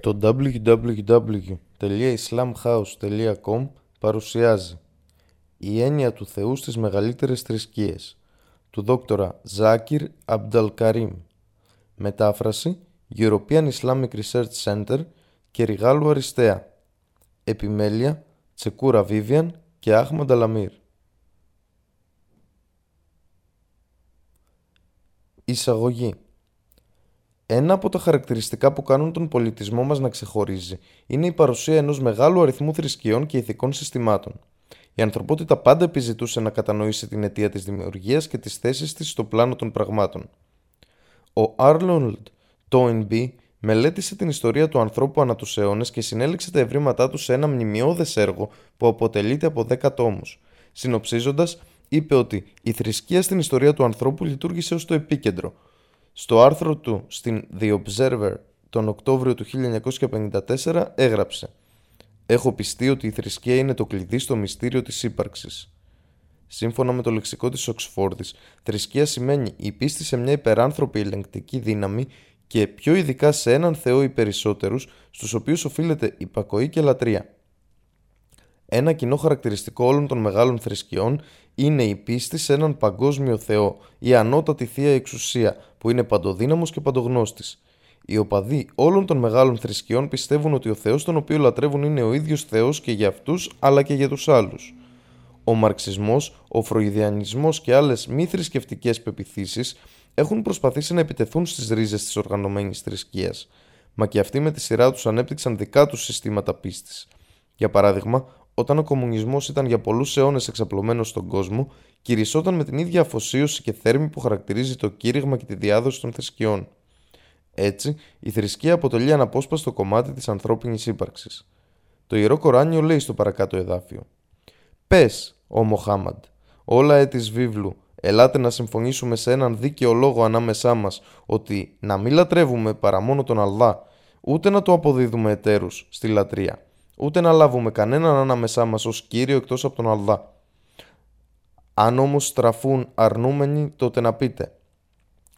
Το www.islamhouse.com παρουσιάζει «Η έννοια του Θεού στις μεγαλύτερες θρησκείες» του δόκτορα Ζάκυρ Αμπταλκαρίμ. Μετάφραση European Islamic Research Center και Ριγάλου Αριστέα Επιμέλεια Τσεκούρα Βίβιαν και Άχμαν Ταλαμίρ Εισαγωγή ένα από τα χαρακτηριστικά που κάνουν τον πολιτισμό μας να ξεχωρίζει είναι η παρουσία ενός μεγάλου αριθμού θρησκειών και ηθικών συστημάτων. Η ανθρωπότητα πάντα επιζητούσε να κατανοήσει την αιτία της δημιουργίας και τις θέσεις της στο πλάνο των πραγμάτων. Ο Άρλοντ Τόινμπι μελέτησε την ιστορία του ανθρώπου ανά τους αιώνες και συνέλεξε τα ευρήματά του σε ένα μνημειώδες έργο που αποτελείται από 10 τόμους. Συνοψίζοντας, είπε ότι η θρησκεία στην ιστορία του ανθρώπου λειτουργήσε ως το επίκεντρο – στο άρθρο του στην The Observer τον Οκτώβριο του 1954 έγραψε «Έχω πιστεί ότι η θρησκεία είναι το κλειδί στο μυστήριο της ύπαρξης». Σύμφωνα με το λεξικό της Οξφόρδης, θρησκεία σημαίνει η πίστη σε μια υπεράνθρωπη ελεγκτική δύναμη και πιο ειδικά σε έναν Θεό ή περισσότερους, στους οποίους οφείλεται υπακοή και λατρεία. Ένα κοινό χαρακτηριστικό όλων των μεγάλων θρησκειών είναι η πίστη σε έναν παγκόσμιο Θεό, η ανώτατη θεία εξουσία, που είναι παντοδύναμος και παντογνώστης. Οι οπαδοί όλων των μεγάλων θρησκειών πιστεύουν ότι ο Θεός τον οποίο λατρεύουν είναι ο ίδιος Θεός και για αυτούς αλλά και για τους άλλους. Ο μαρξισμός, ο φροηδιανισμός και άλλες μη θρησκευτικές πεπιθήσεις έχουν προσπαθήσει να επιτεθούν στις ρίζες της οργανωμένης θρησκείας, μα και αυτοί με τη σειρά τους ανέπτυξαν δικά τους συστήματα πίστης. Για παράδειγμα, όταν ο κομμουνισμός ήταν για πολλούς αιώνες εξαπλωμένος στον κόσμο, κηρυσσόταν με την ίδια αφοσίωση και θέρμη που χαρακτηρίζει το κήρυγμα και τη διάδοση των θρησκειών. Έτσι, η θρησκεία αποτελεί αναπόσπαστο κομμάτι της ανθρώπινης ύπαρξης. Το ιερό Κοράνιο λέει στο παρακάτω εδάφιο: Πες, ο Μοχάμαντ, όλα έτη βίβλου, ελάτε να συμφωνήσουμε σε έναν δίκαιο λόγο ανάμεσά μας ότι να μην λατρεύουμε παρά μόνο τον Αλδά, ούτε να το αποδίδουμε εταίρους στη λατρεία ούτε να λάβουμε κανέναν ανάμεσά μας ως Κύριο εκτός από τον Αλδά. Αν όμως στραφούν αρνούμενοι, τότε να πείτε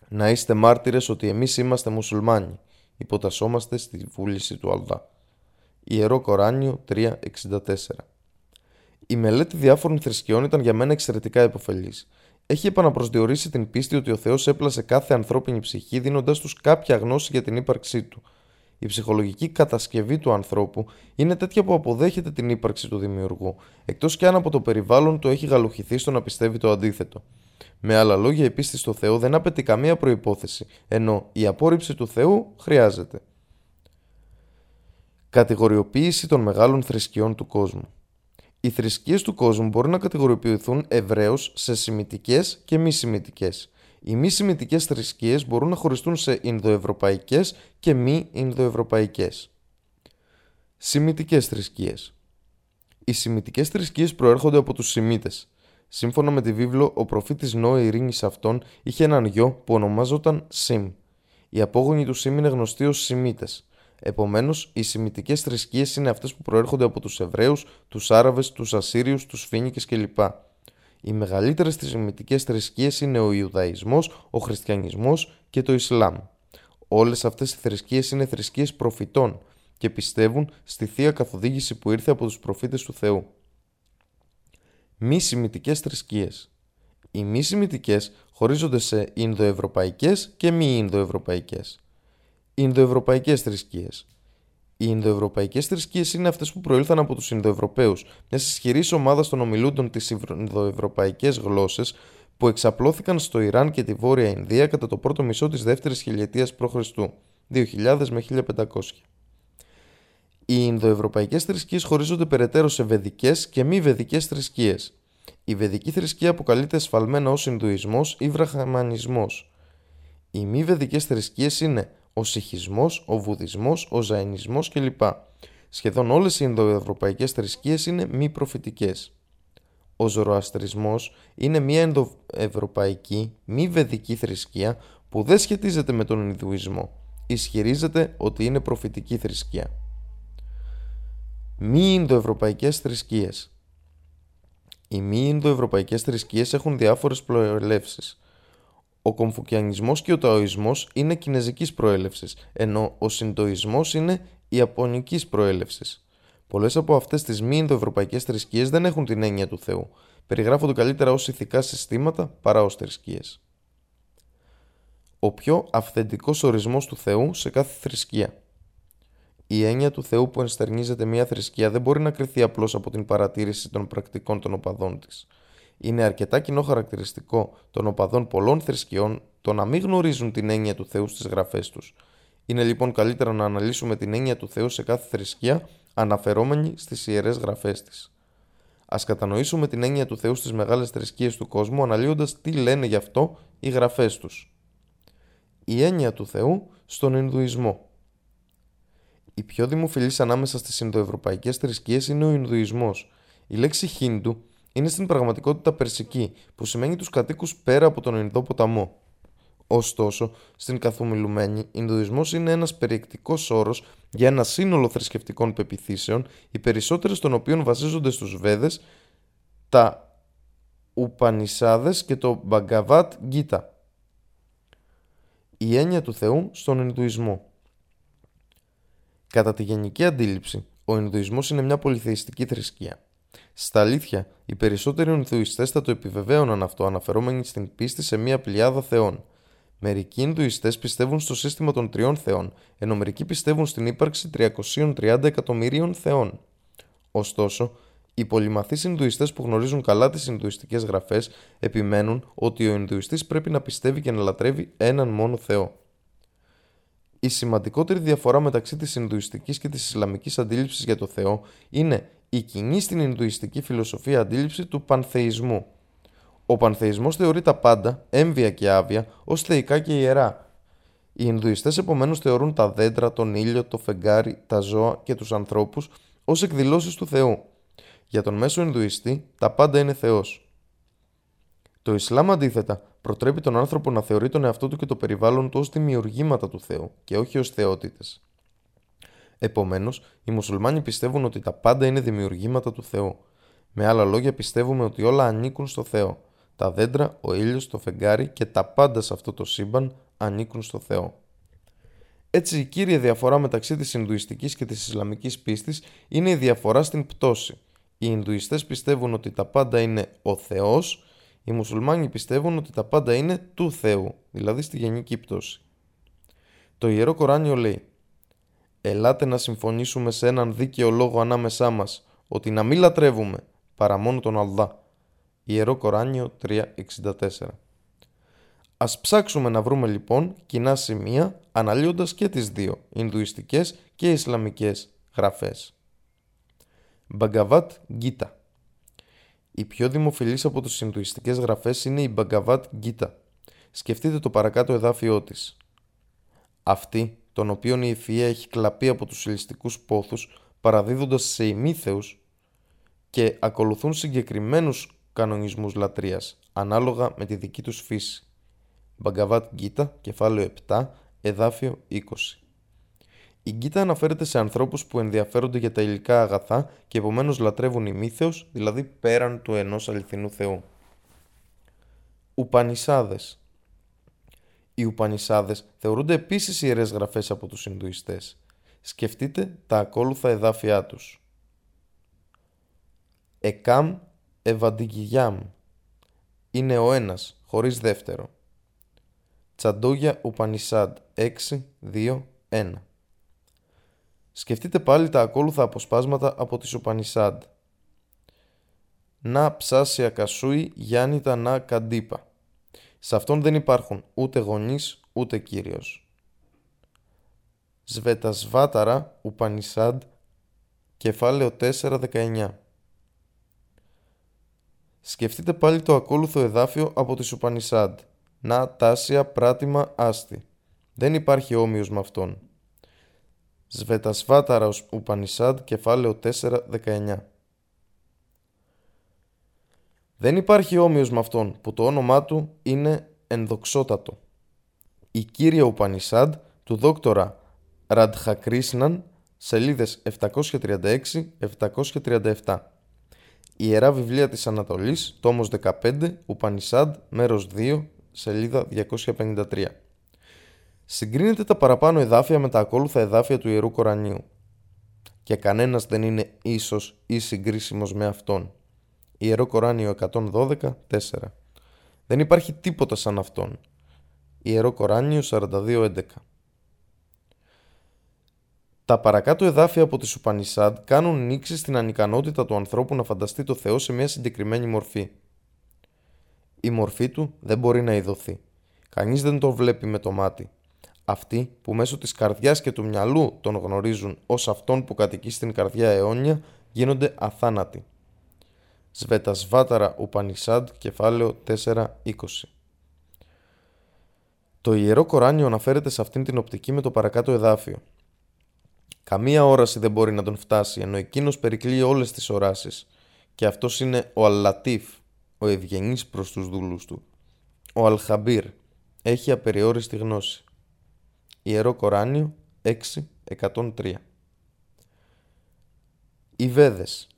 «Να είστε μάρτυρες ότι εμείς είμαστε μουσουλμάνοι, υποτασσόμαστε στη βούληση του Αλδά». Ιερό Κοράνιο 3.64 Η μελέτη διάφορων θρησκειών ήταν για μένα εξαιρετικά επωφελής. Έχει επαναπροσδιορίσει την πίστη ότι ο Θεός έπλασε κάθε ανθρώπινη ψυχή δίνοντας τους κάποια γνώση για την ύπαρξή του – η ψυχολογική κατασκευή του ανθρώπου είναι τέτοια που αποδέχεται την ύπαρξη του δημιουργού, εκτός και αν από το περιβάλλον του έχει γαλουχηθεί στο να πιστεύει το αντίθετο. Με άλλα λόγια, η πίστη στο Θεό δεν απαιτεί καμία προπόθεση, ενώ η απόρριψη του Θεού χρειάζεται. Κατηγοριοποίηση των μεγάλων θρησκειών του κόσμου. Οι θρησκείες του κόσμου μπορούν να κατηγοριοποιηθούν ευρέως σε σημητικές και μη σημητικές. Οι μη σημητικέ θρησκείες μπορούν να χωριστούν σε Ινδοευρωπαϊκές και μη Ινδοευρωπαϊκές. Σημητικέ θρησκείες Οι σημητικέ θρησκείες προέρχονται από τους Σημίτες. Σύμφωνα με τη βίβλο, ο προφήτης Νόε ειρήνης αυτών είχε έναν γιο που ονομάζονταν Σιμ. Οι απόγονοι του Σιμ είναι γνωστοί ως Σημίτε. Επομένως, οι Σημητικέ θρησκείες είναι αυτές που προέρχονται από τους Εβραίους, τους Άραβες, τους Ασσύριους, τους Φίνικες κλπ. Οι μεγαλύτερες θρησκευτικέ θρησκείες είναι ο Ιουδαϊσμός, ο Χριστιανισμός και το Ισλάμ. Όλες αυτές οι θρησκείες είναι θρησκείες προφητών και πιστεύουν στη θεία καθοδήγηση που ήρθε από τους προφήτες του Θεού. Μη σημητικές θρησκείες. Οι μη σημητικές χωρίζονται σε Ινδοευρωπαϊκές και μη Ινδοευρωπαϊκές. Ινδοευρωπαϊκές θρησκείες. Οι Ινδοευρωπαϊκές θρησκείες είναι αυτές που προήλθαν από τους Ινδοευρωπαίους, μιας ισχυρής ομάδας των ομιλούντων της Ινδοευρωπαϊκές γλώσσες που εξαπλώθηκαν στο Ιράν και τη Βόρεια Ινδία κατά το πρώτο μισό της δεύτερης χιλιετίας π.Χ. 2000 με 1500. Οι Ινδοευρωπαϊκές θρησκείες χωρίζονται περαιτέρω σε βεδικές και μη βεδικές θρησκείες. Η βεδική θρησκεία αποκαλείται εσφαλμένα ως Ινδουισμός ή Βραχαμανισμός. Οι μη βεδικές θρησκείες είναι ο Σιχισμός, ο Βουδισμός, ο Ζαϊνισμός κλπ. Σχεδόν όλες οι Ινδοευρωπαϊκές θρησκείες είναι μη προφητικές. Ο Ζωροαστρισμός είναι μια ενδοευρωπαϊκή, μη βεδική θρησκεία που δεν σχετίζεται με τον Ινδουισμό. Ισχυρίζεται ότι είναι προφητική θρησκεία. Μη Ινδοευρωπαϊκές θρησκείες Οι μη Ινδοευρωπαϊκές θρησκείες έχουν διάφορες προελεύσεις. Ο κομφουκιανισμός και ο ταοισμός είναι κινέζικης προέλευσης, ενώ ο συντοισμός είναι ιαπωνικής προέλευσης. Πολλές από αυτές τις μη ενδοευρωπαϊκέ θρησκείες δεν έχουν την έννοια του Θεού. Περιγράφονται καλύτερα ως ηθικά συστήματα παρά ως θρησκείες. Ο πιο αυθεντικός ορισμός του Θεού σε κάθε θρησκεία. Η έννοια του Θεού που ενστερνίζεται μια θρησκεία δεν μπορεί να κρυθεί απλώς από την παρατήρηση των πρακτικών των οπαδών της. Είναι αρκετά κοινό χαρακτηριστικό των οπαδών πολλών θρησκειών το να μην γνωρίζουν την έννοια του Θεού στις γραφές τους. Είναι λοιπόν καλύτερα να αναλύσουμε την έννοια του Θεού σε κάθε θρησκεία αναφερόμενη στις ιερές γραφές της. Α κατανοήσουμε την έννοια του Θεού στις μεγάλες θρησκείες του κόσμου αναλύοντας τι λένε γι' αυτό οι γραφές τους. Η έννοια του Θεού στον Ινδουισμό. Η πιο δημοφιλή ανάμεσα στις Ινδοευρωπαϊκές θρησκείες είναι ο Ινδουισμός. Η λέξη Χίντου είναι στην πραγματικότητα περσική, που σημαίνει τους κατοίκους πέρα από τον Ινδό ποταμό. Ωστόσο, στην καθομιλουμένη, Ινδουισμό είναι ένας περιεκτικός όρος για ένα σύνολο θρησκευτικών πεπιθήσεων, οι περισσότερες των οποίων βασίζονται στους Βέδες, τα Ουπανισάδες και το Μπαγκαβάτ Γκίτα. Η έννοια του Θεού στον Ινδουισμό. Κατά τη γενική αντίληψη, ο Ινδουισμός είναι μια πολυθεϊστική θρησκεία. Στα αλήθεια, οι περισσότεροι Ινδουιστές θα το επιβεβαίωναν αυτό αναφερόμενοι στην πίστη σε μια πλειάδα θεών. Μερικοί Ινδουιστές πιστεύουν στο σύστημα των τριών θεών, ενώ μερικοί πιστεύουν στην ύπαρξη 330 εκατομμυρίων θεών. Ωστόσο, οι πολυμαθείς Ινδουιστές που γνωρίζουν καλά τις Ινδουιστικές γραφές επιμένουν ότι ο Ινδουιστής πρέπει να πιστεύει και να λατρεύει έναν μόνο Θεό. Η σημαντικότερη διαφορά μεταξύ της Ινδουιστικής και της Ισλαμικής αντίληψης για το Θεό είναι η κοινή στην Ινδουιστική φιλοσοφία αντίληψη του πανθεϊσμού. Ο πανθεϊσμός θεωρεί τα πάντα, έμβια και άβια, ως θεϊκά και ιερά. Οι Ινδουιστές επομένως θεωρούν τα δέντρα, τον ήλιο, το φεγγάρι, τα ζώα και τους ανθρώπους ως εκδηλώσεις του Θεού. Για τον μέσο Ινδουιστή, τα πάντα είναι Θεός. Το Ισλάμ αντίθετα προτρέπει τον άνθρωπο να θεωρεί τον εαυτό του και το περιβάλλον του ως δημιουργήματα του Θεού και όχι ως θεότητες. Επομένως, οι μουσουλμάνοι πιστεύουν ότι τα πάντα είναι δημιουργήματα του Θεού. Με άλλα λόγια, πιστεύουμε ότι όλα ανήκουν στο Θεό. Τα δέντρα, ο ήλιος, το φεγγάρι και τα πάντα σε αυτό το σύμπαν ανήκουν στο Θεό. Έτσι, η κύρια διαφορά μεταξύ της Ινδουιστικής και της Ισλαμικής πίστης είναι η διαφορά στην πτώση. Οι Ινδουιστές πιστεύουν ότι τα πάντα είναι ο Θεός, οι Μουσουλμάνοι πιστεύουν ότι τα πάντα είναι του Θεού, δηλαδή στη γενική πτώση. Το Ιερό Κοράνιο λέει «Ελάτε να συμφωνήσουμε σε έναν δίκαιο λόγο ανάμεσά μας, ότι να μην λατρεύουμε παρά μόνο τον Αλδά». Ιερό Κοράνιο 3.64 Ας ψάξουμε να βρούμε λοιπόν κοινά σημεία αναλύοντας και τις δύο, Ινδουιστικές και Ισλαμικές γραφές. Μπαγκαβάτ Γκίτα Η πιο δημοφιλής από τις Ινδουιστικές γραφές είναι η Μπαγκαβάτ Γκίτα. Σκεφτείτε το παρακάτω εδάφιό της. Αυτή, τον οποίον η ευφυΐα έχει κλαπεί από τους ηλιστικούς πόθους, παραδίδοντας σε ημίθεους και ακολουθούν συγκεκριμένους κανονισμούς λατρείας, ανάλογα με τη δική τους φύση. Μπαγκαβάτ Γκίτα, κεφάλαιο 7, εδάφιο 20. Η Γκίτα αναφέρεται σε ανθρώπους που ενδιαφέρονται για τα υλικά αγαθά και επομένως λατρεύουν ημίθεως, δηλαδή πέραν του ενός αληθινού Θεού. Ουπανισάδες Οι Ουπανισάδες θεωρούνται επίσης ιερές γραφές από τους Ινδουιστές. Σκεφτείτε τα ακόλουθα εδάφια τους. Εκάμ Ευαντικιγιάμ είναι ο ένας, χωρίς δεύτερο. Τσαντόγια Ουπανισάντ 6, 2, 1 Σκεφτείτε πάλι τα ακόλουθα αποσπάσματα από τις Ουπανισάντ. Να ψάσια κασούι Γιάννητα να καντίπα. Σε αυτόν δεν υπάρχουν ούτε γονείς ούτε κύριος. Σβετασβάταρα Ουπανισάντ κεφάλαιο 4-19 Σκεφτείτε πάλι το ακόλουθο εδάφιο από τη Σουπανισάντ. Να τάσια πράτημα άστη. Δεν υπάρχει όμοιος με αυτόν. Σβετασβάταρα Ουπανισάντ κεφάλαιο 4-19 Δεν υπάρχει όμοιος με αυτόν που το όνομά του είναι ενδοξότατο. Η κύρια Ουπανισάντ του δόκτορα Ραντχακρίσναν σελίδες 736-737 Ιερά Βιβλία της Ανατολής, τόμος 15, Ουπανισάντ, μέρος 2, σελίδα 253. Συγκρίνεται τα παραπάνω εδάφια με τα ακόλουθα εδάφια του Ιερού Κορανίου. Και κανένας δεν είναι ίσος ή συγκρίσιμος με αυτόν. Ιερό Κοράνιο 112, 4. Δεν υπάρχει τίποτα σαν αυτόν. Ιερό Κοράνιο 42, 11. Τα παρακάτω εδάφια από τη Σουπανισάντ κάνουν νήξη στην ανικανότητα του ανθρώπου να φανταστεί το Θεό σε μια συγκεκριμένη μορφή. Η μορφή του δεν μπορεί να ειδωθεί. Κανείς δεν το βλέπει με το μάτι. Αυτοί που μέσω της καρδιάς και του μυαλού τον γνωρίζουν ως αυτόν που κατοικεί στην καρδιά αιώνια γίνονται αθάνατοι. Σβέτασβάταρα Ουπανισάντ, κεφάλαιο 4.20 Το Ιερό Κοράνιο αναφέρεται σε αυτήν την οπτική με το παρακάτω εδάφιο. Καμία όραση δεν μπορεί να τον φτάσει, ενώ εκείνος περικλεί όλες τις οράσεις. Και αυτός είναι ο Αλλατίφ, ο ευγενής προς τους δούλους του. Ο Αλχαμπίρ, έχει απεριόριστη γνώση. Ιερό Κοράνιο 6.103 Οι Βέδες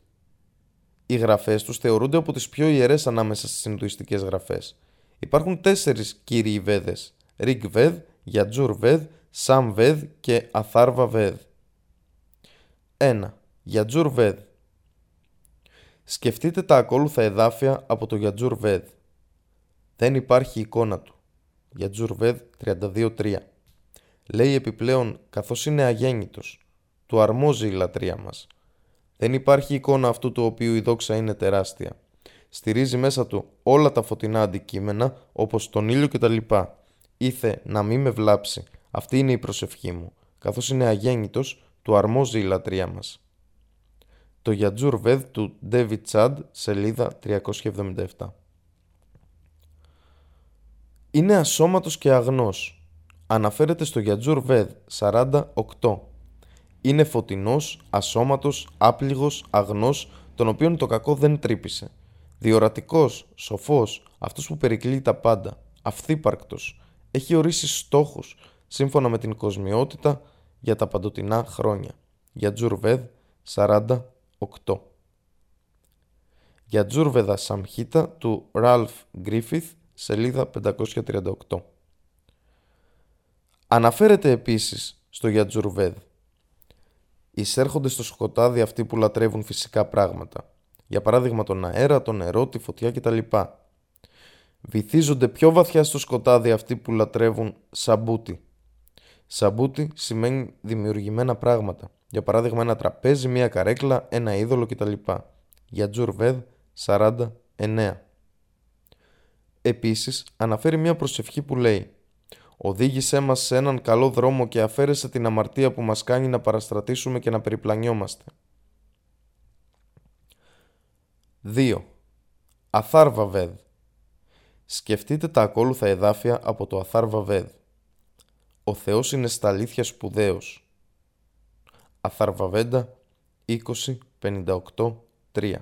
Οι γραφές τους θεωρούνται από τις πιο ιερές ανάμεσα στις Ινδουιστικές γραφές. Υπάρχουν τέσσερις κύριοι Βέδες, Ριγκ Βέδ, Γιατζούρ Βέδ, Σαμ Βέδ και Αθάρβα Βέδ. 1. Γιατζούρ Βέδ Σκεφτείτε τα ακόλουθα εδάφια από το Γιατζούρ Βέδ. Δεν υπάρχει εικόνα του. Γιατζούρ Βέδ 32.3 Λέει επιπλέον καθώς είναι αγέννητος. Του αρμόζει η λατρεία μας. Δεν υπάρχει εικόνα αυτού του οποίου η δόξα είναι τεράστια. Στηρίζει μέσα του όλα τα φωτεινά αντικείμενα όπως τον ήλιο κτλ. Ήθε να μην με βλάψει. Αυτή είναι η προσευχή μου. Καθώς είναι αγέννητος, του αρμόζει η λατρεία μας. Το Γιατζούρ Βέδ του David Τσάντ, σελίδα 377. Είναι ασώματος και αγνός. Αναφέρεται στο Γιατζούρ Βέδ 48. Είναι φωτεινός, ασώματος, άπληγος, αγνός, τον οποίον το κακό δεν τρύπησε. Διορατικός, σοφός, αυτός που περικλεί τα πάντα, αυθύπαρκτος, έχει ορίσει στόχους, σύμφωνα με την κοσμιότητα, για τα παντοτινά χρόνια. Για Τζουρβέδ 48. Για Τζουρβέδα Σαμχίτα του Ραλφ Γκρίφιθ, σελίδα 538. Αναφέρεται επίσης στο Γιατζουρβέδ. Εισέρχονται στο σκοτάδι αυτοί που λατρεύουν φυσικά πράγματα. Για παράδειγμα τον αέρα, το νερό, τη φωτιά κτλ. Βυθίζονται πιο βαθιά στο σκοτάδι αυτοί που λατρεύουν σαμπούτι, Σαμπούτι σημαίνει δημιουργημένα πράγματα. Για παράδειγμα, ένα τραπέζι, μία καρέκλα, ένα είδωλο κτλ. Για Τζουρβέδ 49. Επίσης, αναφέρει μία προσευχή που λέει «Οδήγησέ μας σε έναν καλό δρόμο και αφαίρεσε την αμαρτία που μας κάνει να παραστρατήσουμε και να περιπλανιόμαστε». 2. Αθάρβα Βέδ Σκεφτείτε τα ακόλουθα εδάφια από το Αθάρβα Βέδ. Ο Θεός είναι στα αλήθεια σπουδαίος. Αθαρβαβέντα 20, 58, 3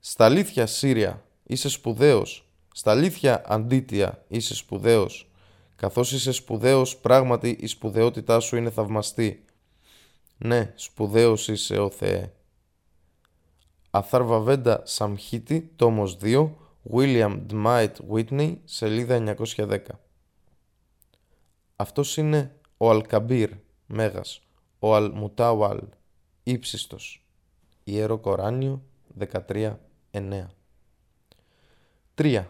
Στα αλήθεια Σύρια είσαι σπουδαίος. Στα αλήθεια Αντίτια είσαι σπουδαίος. Καθώς είσαι σπουδαίος πράγματι η σπουδαιότητά σου είναι θαυμαστή. Ναι, σπουδαίος είσαι ο Θεέ. Αθαρβαβέντα Σαμχίτη, τόμος 2, William Dmight Whitney, σελίδα 910. Αυτός είναι ο Αλκαμπίρ, μέγας, ο Αλμουτάουαλ, ύψιστος. Ιερό Κοράνιο 13.9 3.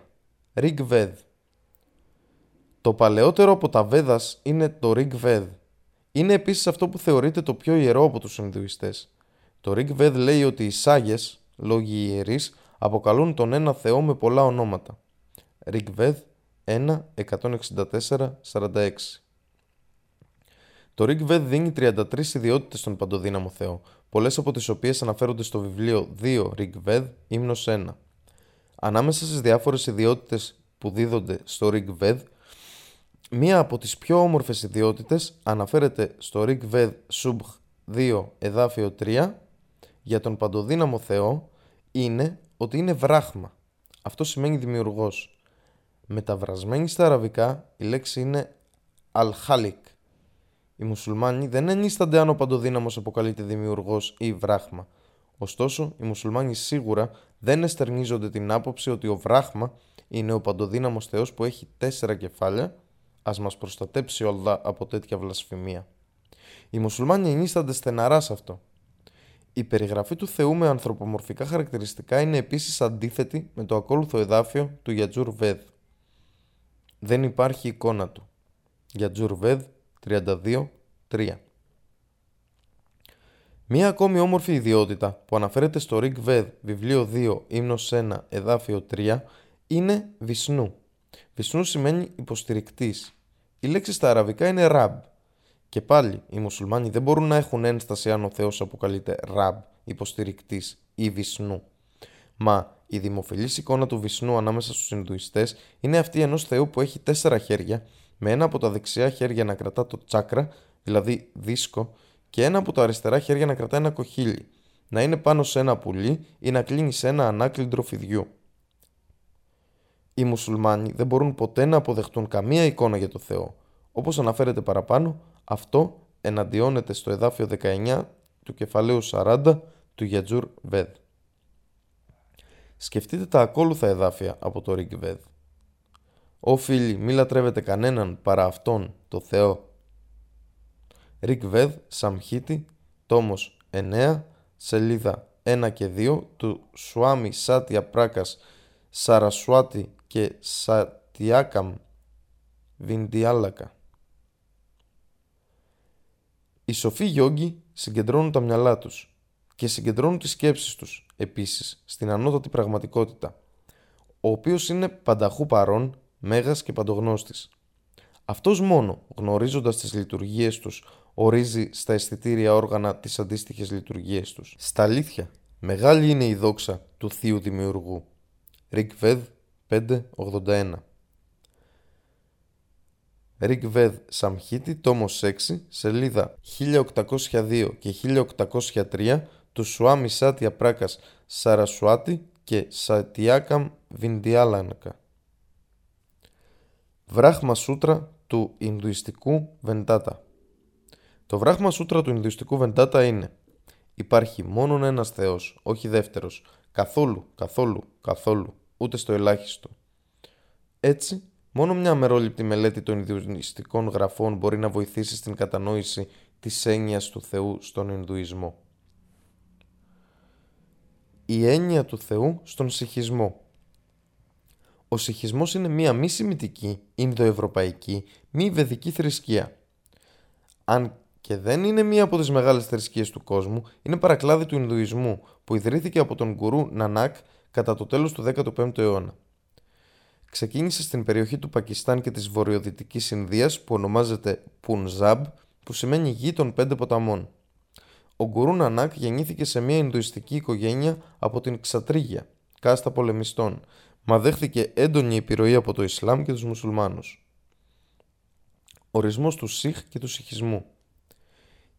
Ριγκ Βέδ Το παλαιότερο από τα Βέδας είναι το Ριγκ Βέδ. Είναι επίσης αυτό που θεωρείται το πιο ιερό από τους Ινδουιστές. Το Ριγκ Βέδ λέει ότι οι Σάγες, λόγοι ιερείς, αποκαλούν τον ένα Θεό με πολλά ονόματα. Ριγκ Βέδ 1, 164-46 Το Rig δίνει 33 ιδιότητες στον παντοδύναμο Θεό, πολλές από τις οποίες αναφέρονται στο βιβλίο 2 Rig ύμνος 1. Ανάμεσα στις διάφορες ιδιότητες που δίδονται στο Rig μία από τις πιο όμορφες ιδιότητες αναφέρεται στο Rig Subh 2 εδάφιο 3 για τον παντοδύναμο Θεό είναι ότι είναι βράχμα. Αυτό σημαίνει δημιουργός. Μεταβρασμένη στα αραβικά, η λέξη είναι Al-Khalik. Οι μουσουλμάνοι δεν ενίστανται αν ο παντοδύναμος αποκαλείται δημιουργός ή βράχμα. Ωστόσο, οι μουσουλμάνοι σίγουρα δεν εστερνίζονται την άποψη ότι ο βράχμα είναι ο παντοδύναμος Θεός που έχει τέσσερα κεφάλια, ας μας προστατέψει όλα από τέτοια βλασφημία. Οι μουσουλμάνοι ενίστανται στεναρά σε αυτό. Η περιγραφή του Θεού με ανθρωπομορφικά χαρακτηριστικά είναι επίσης αντίθετη με το ακόλουθο εδάφιο του Γιατζούρ Βέδ. Δεν υπάρχει εικόνα του. Γιατζούρ Βέδ 32-3 Μία ακόμη όμορφη ιδιότητα που αναφέρεται στο Rig Ved, βιβλίο 2, ύμνος 1, εδάφιο 3, είναι Βυσνού. Βυσνού σημαίνει υποστηρικτής. Η λέξη στα αραβικά είναι Ραμπ. Και πάλι, οι μουσουλμάνοι δεν μπορούν να έχουν ένσταση αν ο Θεός αποκαλείται Ραμπ, υποστηρικτής ή Βυσνού. Μα η δημοφιλής εικόνα του Βυσνού ανάμεσα στους Ινδουιστές είναι αυτή ενός Θεού που έχει τέσσερα χέρια, με ένα από τα δεξιά χέρια να κρατά το τσάκρα, δηλαδή δίσκο, και ένα από τα αριστερά χέρια να κρατάει ένα κοχύλι, να είναι πάνω σε ένα πουλί ή να κλείνει σε ένα ανάκλυντρο φιδιού. Οι μουσουλμάνοι δεν μπορούν ποτέ να αποδεχτούν καμία εικόνα για το Θεό. Όπως αναφέρεται παραπάνω, αυτό εναντιώνεται στο εδάφιο 19 του κεφαλαίου 40 του Γιατζούρ Βέδ. Σκεφτείτε τα ακόλουθα εδάφια από το Ριγκ Βέδ. «Ω φίλοι, μη λατρεύετε κανέναν παρά Αυτόν, το Θεό, Ρικβέδ Σαμχίτη, τόμος 9, σελίδα 1 και 2 του Σουάμι Σάτια Πράκας Σαρασουάτη και Σατιάκαμ Βιντιάλακα. Οι σοφοί γιόγκοι συγκεντρώνουν τα μυαλά τους και συγκεντρώνουν τις σκέψεις τους επίσης στην ανώτατη πραγματικότητα, ο οποίος είναι πανταχού παρόν, μέγας και παντογνώστης. Αυτός μόνο, γνωρίζοντας τις λειτουργίες τους ορίζει στα αισθητήρια όργανα τις αντίστοιχες λειτουργίες τους. Στα αλήθεια, μεγάλη είναι η δόξα του Θείου Δημιουργού. Ρικβέδ 581 Ρικβέδ Σαμχίτη, τόμος 6, σελίδα 1802 και 1803 του Σουάμι Σάτια Πράκας Σαρασουάτη και Σατιάκαμ Βιντιάλανκα. Βράχμα Σούτρα του Ινδουιστικού Βεντάτα. Το βράχμα σούτρα του Ινδουιστικού Βεντάτα είναι Υπάρχει μόνον ένας Θεός, όχι δεύτερος, καθόλου, καθόλου, καθόλου, ούτε στο ελάχιστο. Έτσι, μόνο μια αμερόληπτη μελέτη των Ινδουιστικών γραφών μπορεί να βοηθήσει στην κατανόηση της έννοιας του Θεού στον Ινδουισμό. Η έννοια του Θεού στον Σιχισμό Ο Σιχισμός είναι μια μη σημητική, Ινδοευρωπαϊκή, μη βεδική θρησκεία. Αν και δεν είναι μία από τις μεγάλες θρησκείες του κόσμου, είναι παρακλάδι του Ινδουισμού που ιδρύθηκε από τον γκουρού Νανάκ κατά το τέλος του 15ου αιώνα. Ξεκίνησε στην περιοχή του Πακιστάν και της βορειοδυτικής Ινδίας που ονομάζεται Πουντζάμπ που σημαίνει γη των πέντε ποταμών. Ο γκουρού Νανάκ γεννήθηκε σε μια Ινδουιστική οικογένεια από την Κσατρίγια, κάστα πολεμιστών, μα δέχθηκε έντονη επιρροή από το Ισλάμ και τους Μουσουλμάνους. Ορισμός του Σιχ και του Σιχισμού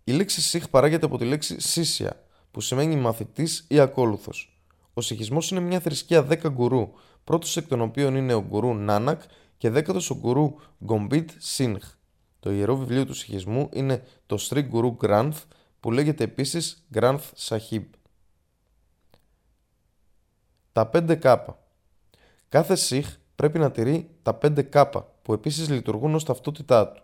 η λέξη Σιχ παράγεται από τη λέξη Σίσια, που σημαίνει μαθητής ή ακόλουθος. Ο Σιχισμό είναι μια θρησκεία δέκα γκουρού, πρώτος εκ των οποίων είναι ο γκουρού Νάνακ και δέκατος ο γκουρού Γκομπίτ Σίνχ. Το ιερό βιβλίο του Σιχισμού είναι το Sri Guru Granth, που λέγεται επίσης Granth Sahib. Τα 5 κάπα. Κάθε Σιχ πρέπει να τηρεί τα 5 κάπα, που επίσης λειτουργούν ως ταυτότητά του.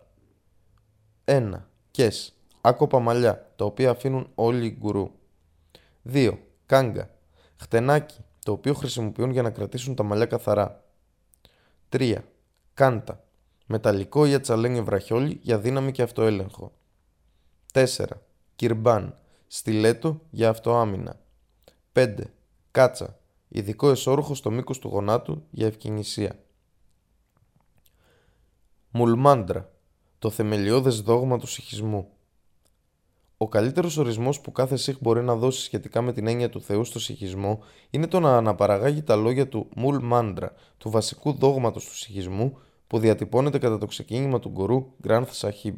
1. Κες άκοπα μαλλιά, τα οποία αφήνουν όλοι οι γκουρού. 2. Κάγκα, χτενάκι, το οποίο χρησιμοποιούν για να κρατήσουν τα μαλλιά καθαρά. 3. Κάντα, μεταλλικό ή ατσαλένιο βραχιόλι για δύναμη και αυτοέλεγχο. 4. Κυρμπάν, στιλέτο για αυτοάμυνα. 5. Κάτσα, ειδικό εσόρουχο στο μήκος του γονάτου για ευκαινησία. Μουλμάντρα, το θεμελιώδες δόγμα του συχισμού. Ο καλύτερος ορισμός που κάθε Σιχ μπορεί να δώσει σχετικά με την έννοια του Θεού στο Σιχισμό είναι το να αναπαραγάγει τα λόγια του Μουλ Μάντρα, του βασικού δόγματος του Σιχισμού, που διατυπώνεται κατά το ξεκίνημα του γκουρού Γκράνθ Σαχίμπ.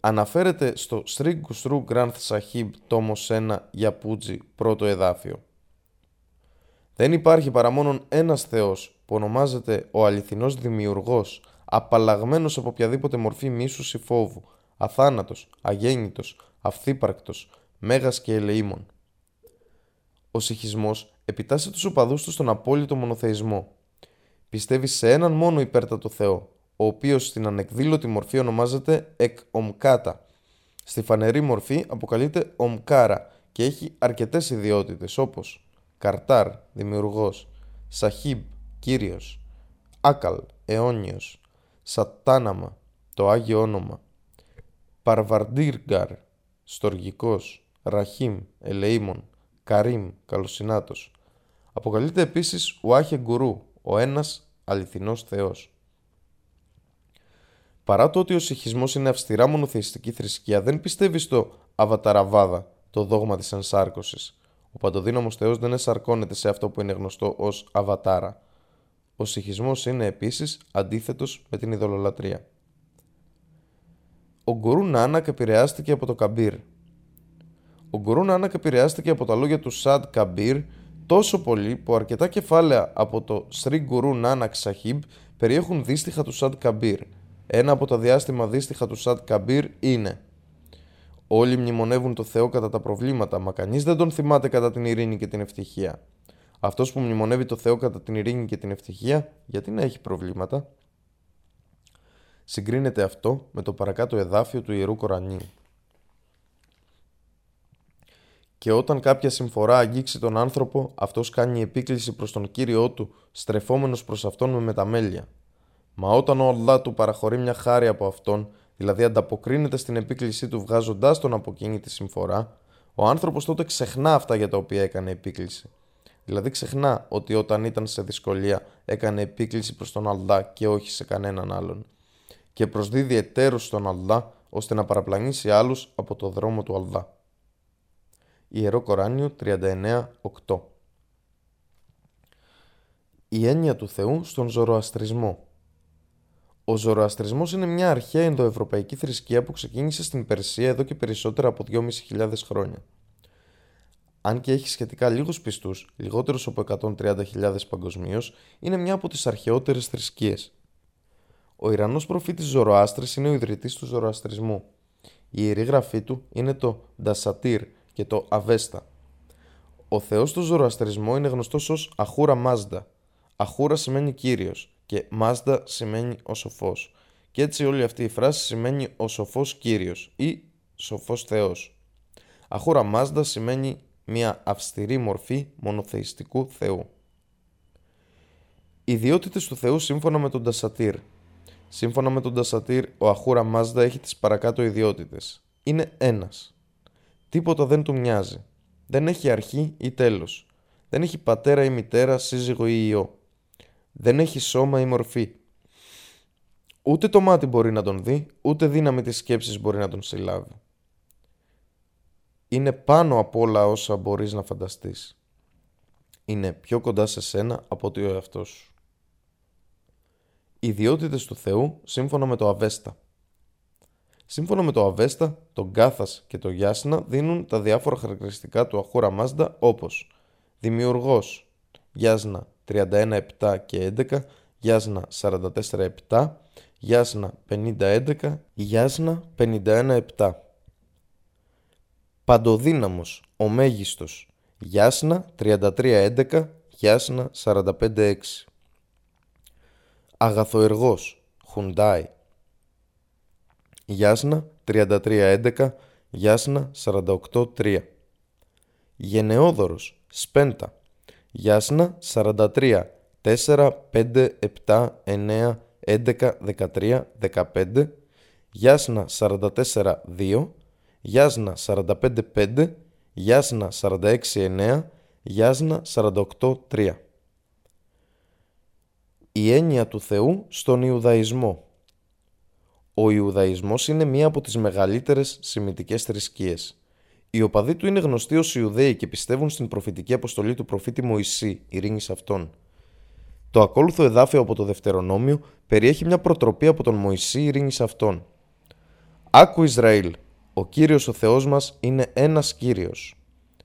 Αναφέρεται στο Σρι Γκουσρού Γκράνθ Σαχίμπ τόμος 1 για Πούτζι πρώτο εδάφιο. Δεν υπάρχει παρά μόνον ένας Θεός που ονομάζεται ο αληθινός δημιουργός, απαλλαγμένος από οποιαδήποτε μορφή μίσους ή φόβου, αθάνατος, αγέννητος, αυθύπαρκτος, μέγας και ελεήμων. Ο συχισμός επιτάσσει τους οπαδούς του στον απόλυτο μονοθεϊσμό. Πιστεύει σε έναν μόνο υπέρτατο Θεό, ο οποίος στην ανεκδήλωτη μορφή ονομάζεται εκ ομκάτα. Στη φανερή μορφή αποκαλείται ομκάρα και έχει αρκετές ιδιότητες όπως καρτάρ, δημιουργός, σαχίμπ, κύριος, άκαλ, αιώνιος, σατάναμα, το Άγιο Όνομα, παρβαρντίργκαρ, στοργικός, ραχίμ, ελεήμων, καρίμ, καλοσυνάτος. Αποκαλείται επίσης Ουάχε Γκουρού, ο ένας αληθινός Θεός. Παρά το ότι ο σιχισμός είναι αυστηρά μονοθεϊστική θρησκεία, δεν πιστεύει στο Αβαταραβάδα, το δόγμα της ενσάρκωσης. Ο παντοδύναμος Θεός δεν ενσαρκώνεται σε αυτό που είναι γνωστό ως Αβατάρα. Ο σιχισμός είναι επίσης αντίθετος με την ειδωλολατρία. Ο Γκουρού Νάνακ επηρεάστηκε από το Καμπύρ. Ο Γκουρού Νάνακ επηρεάστηκε από τα λόγια του Σαντ Καμπύρ τόσο πολύ που αρκετά κεφάλαια από το Σρι Γκουρού Νάνακ Σαχίμπ περιέχουν δύστιχα του Σαντ Καμπύρ. Ένα από τα διάστημα δύστιχα του Σαντ Καμπύρ είναι Όλοι μνημονεύουν το Θεό κατά τα προβλήματα, μα κανείς δεν τον θυμάται κατά την ειρήνη και την ευτυχία. Αυτός που μνημονεύει το Θεό κατά την ειρήνη και την ευτυχία, γιατί να έχει προβλήματα; Συγκρίνεται αυτό με το παρακάτω εδάφιο του Ιερού Κορανίου. Και όταν κάποια συμφορά αγγίξει τον άνθρωπο, αυτός κάνει επίκληση προς τον Κύριό του, στρεφόμενος προς αυτόν με μεταμέλεια. Μα όταν ο Αλλά του παραχωρεί μια χάρη από αυτόν, δηλαδή ανταποκρίνεται στην επίκλησή του βγάζοντάς τον από εκείνη τη συμφορά, ο άνθρωπος τότε ξεχνά αυτά για τα οποία έκανε επίκληση. Δηλαδή ξεχνά ότι όταν ήταν σε δυσκολία έκανε επίκληση προς τον Αλλά και όχι σε κανέναν άλλον. Και προσδίδει εταίρους στον Αλλά ώστε να παραπλανήσει άλλους από το δρόμο του Αλλά. Ιερό Κοράνιο 39.8 Η έννοια του Θεού στον Ζωροαστρισμό ο Ζωροαστρισμός είναι μια αρχαία ενδοευρωπαϊκή θρησκεία που ξεκίνησε στην Περσία εδώ και περισσότερα από 2.500 χρόνια. Αν και έχει σχετικά λίγους πιστούς, λιγότερους από 130.000 παγκοσμίως, είναι μια από τις αρχαιότερες θρησκείες. Ο Ιρανός προφήτης Ζωροάστρης είναι ο ιδρυτής του Ζωροαστρισμού. Η ιερή γραφή του είναι το Ντασατήρ και το Αβέστα. Ο θεός του Ζωροαστρισμό είναι γνωστός ως Αχούρα Μάζντα. Αχούρα σημαίνει κύριος και Μάζδα σημαίνει ο σοφός. Και έτσι όλη αυτή η φράση σημαίνει ο σοφός Κύριος ή σοφός Θεός. Αχούρα Μάζδα σημαίνει μια αυστηρή μορφή μονοθεϊστικού Θεού. Ιδιότητες του Θεού σύμφωνα με τον Τασατήρ. Σύμφωνα με τον Τασατήρ, ο Αχούρα Μάζδα έχει τις παρακάτω ιδιότητες. Είναι ένας. Τίποτα δεν του μοιάζει. Δεν έχει αρχή ή τέλος. Δεν έχει πατέρα ή μητέρα, σύζυγο ή ιό. Δεν έχει σώμα ή μορφή. Ούτε το μάτι μπορεί να τον δει, ούτε δύναμη της σκέψης μπορεί να τον συλλάβει. Είναι πάνω από όλα όσα μπορείς να φανταστείς. Είναι πιο κοντά σε σένα από ότι ο εαυτός σου. Ιδιότητες του Θεού σύμφωνα με το Αβέστα. Σύμφωνα με το Αβέστα, τον Κάθας και το Γιάσνα δίνουν τα διάφορα χαρακτηριστικά του Αχούρα Μάζντα όπως Δημιουργός, Γιάσνα 31-7 και 11, Γιάσνα 44-7, Γιάσνα 50-11, Γιάσνα 51-7. Παντοδύναμος, ο μέγιστος, Γιάσνα 33-11, Γιάσνα 45-6. Αγαθοεργός, Χουντάι. Γιάσνα 33-11, Γιάσνα 48-3. Γενναιόδωρος, Σπέντα. Γιάσνα 43 4 5 7 9 11 13 15 Γιάσνα 44 2 Γιάσνα 45 5 Γιάσνα 46 9 Γιάσνα 48 3 Η έννοια του Θεού στον Ιουδαϊσμό Ο Ιουδαϊσμός είναι μία από τις μεγαλύτερες σημητικές θρησκείες. Οι οπαδοί του είναι γνωστοί ως Ιουδαίοι και πιστεύουν στην προφητική αποστολή του προφήτη Μωυσή, ειρήνη σε αυτόν. Το ακόλουθο εδάφιο από το Δευτερονόμιο περιέχει μια προτροπή από τον Μωυσή, ειρήνη σε αυτόν. Άκου Ισραήλ, ο κύριος ο Θεός μας είναι ένας κύριος.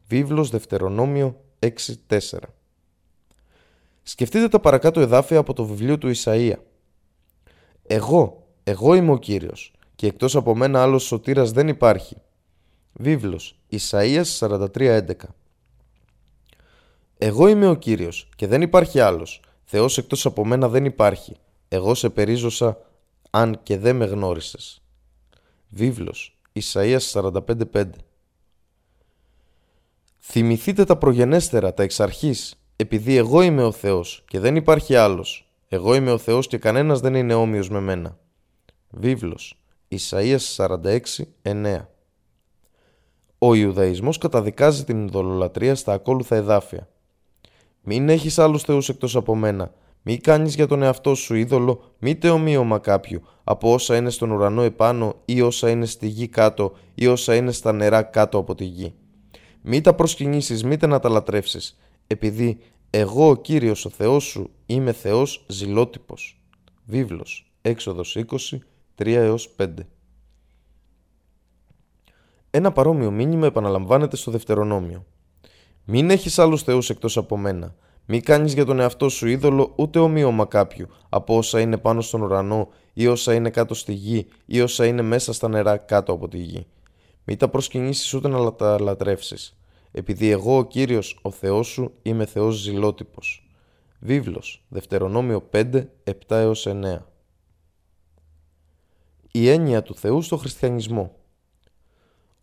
Βίβλος Δευτερονόμιο 6.4 Σκεφτείτε τα παρακάτω εδάφια από το βιβλίο του Ισαΐα. Εγώ, εγώ είμαι ο Κύριος και εκτός από μένα άλλος σωτήρας δεν υπάρχει. Βίβλος Ισαΐας 43.11 Εγώ είμαι ο Κύριος και δεν υπάρχει άλλος. Θεός εκτός από μένα δεν υπάρχει. Εγώ σε περίζωσα αν και δεν με γνώρισες. Βίβλος, Ισαΐας 45.5 Θυμηθείτε τα προγενέστερα, τα εξ αρχής, επειδή εγώ είμαι ο Θεός και δεν υπάρχει άλλος. Εγώ είμαι ο Θεός και κανένας δεν είναι όμοιος με μένα. Βίβλος, Ισαΐας 46.9 Ο Ιουδαϊσμός καταδικάζει την ειδωλολατρία στα ακόλουθα εδάφια. Μην έχεις άλλους θεούς εκτός από μένα. Μη κάνεις για τον εαυτό σου είδωλο, μήτε ομοίωμα κάποιου, από όσα είναι στον ουρανό επάνω ή όσα είναι στη γη κάτω ή όσα είναι στα νερά κάτω από τη γη. Μη τα προσκυνήσεις, μήτε να τα λατρεύσεις, επειδή εγώ ο Κύριος ο Θεός σου είμαι Θεός ζηλότυπος. Βίβλος, έξοδος 20, 3 5. Ένα παρόμοιο μήνυμα επαναλαμβάνεται στο Δευτερονόμιο. Μην έχεις άλλους θεούς εκτός από μένα. Μη κάνεις για τον εαυτό σου είδωλο ούτε ομοίωμα κάποιου από όσα είναι πάνω στον ουρανό ή όσα είναι κάτω στη γη ή όσα είναι μέσα στα νερά κάτω από τη γη. Μη τα προσκυνήσεις ούτε να τα λατρεύσεις. Επειδή εγώ ο Κύριος ο Θεός σου είμαι Θεός ζηλότυπος. Βίβλος, Δευτερονόμιο 5, 7 9 Η έννοια του Θεού στο χριστιανισμό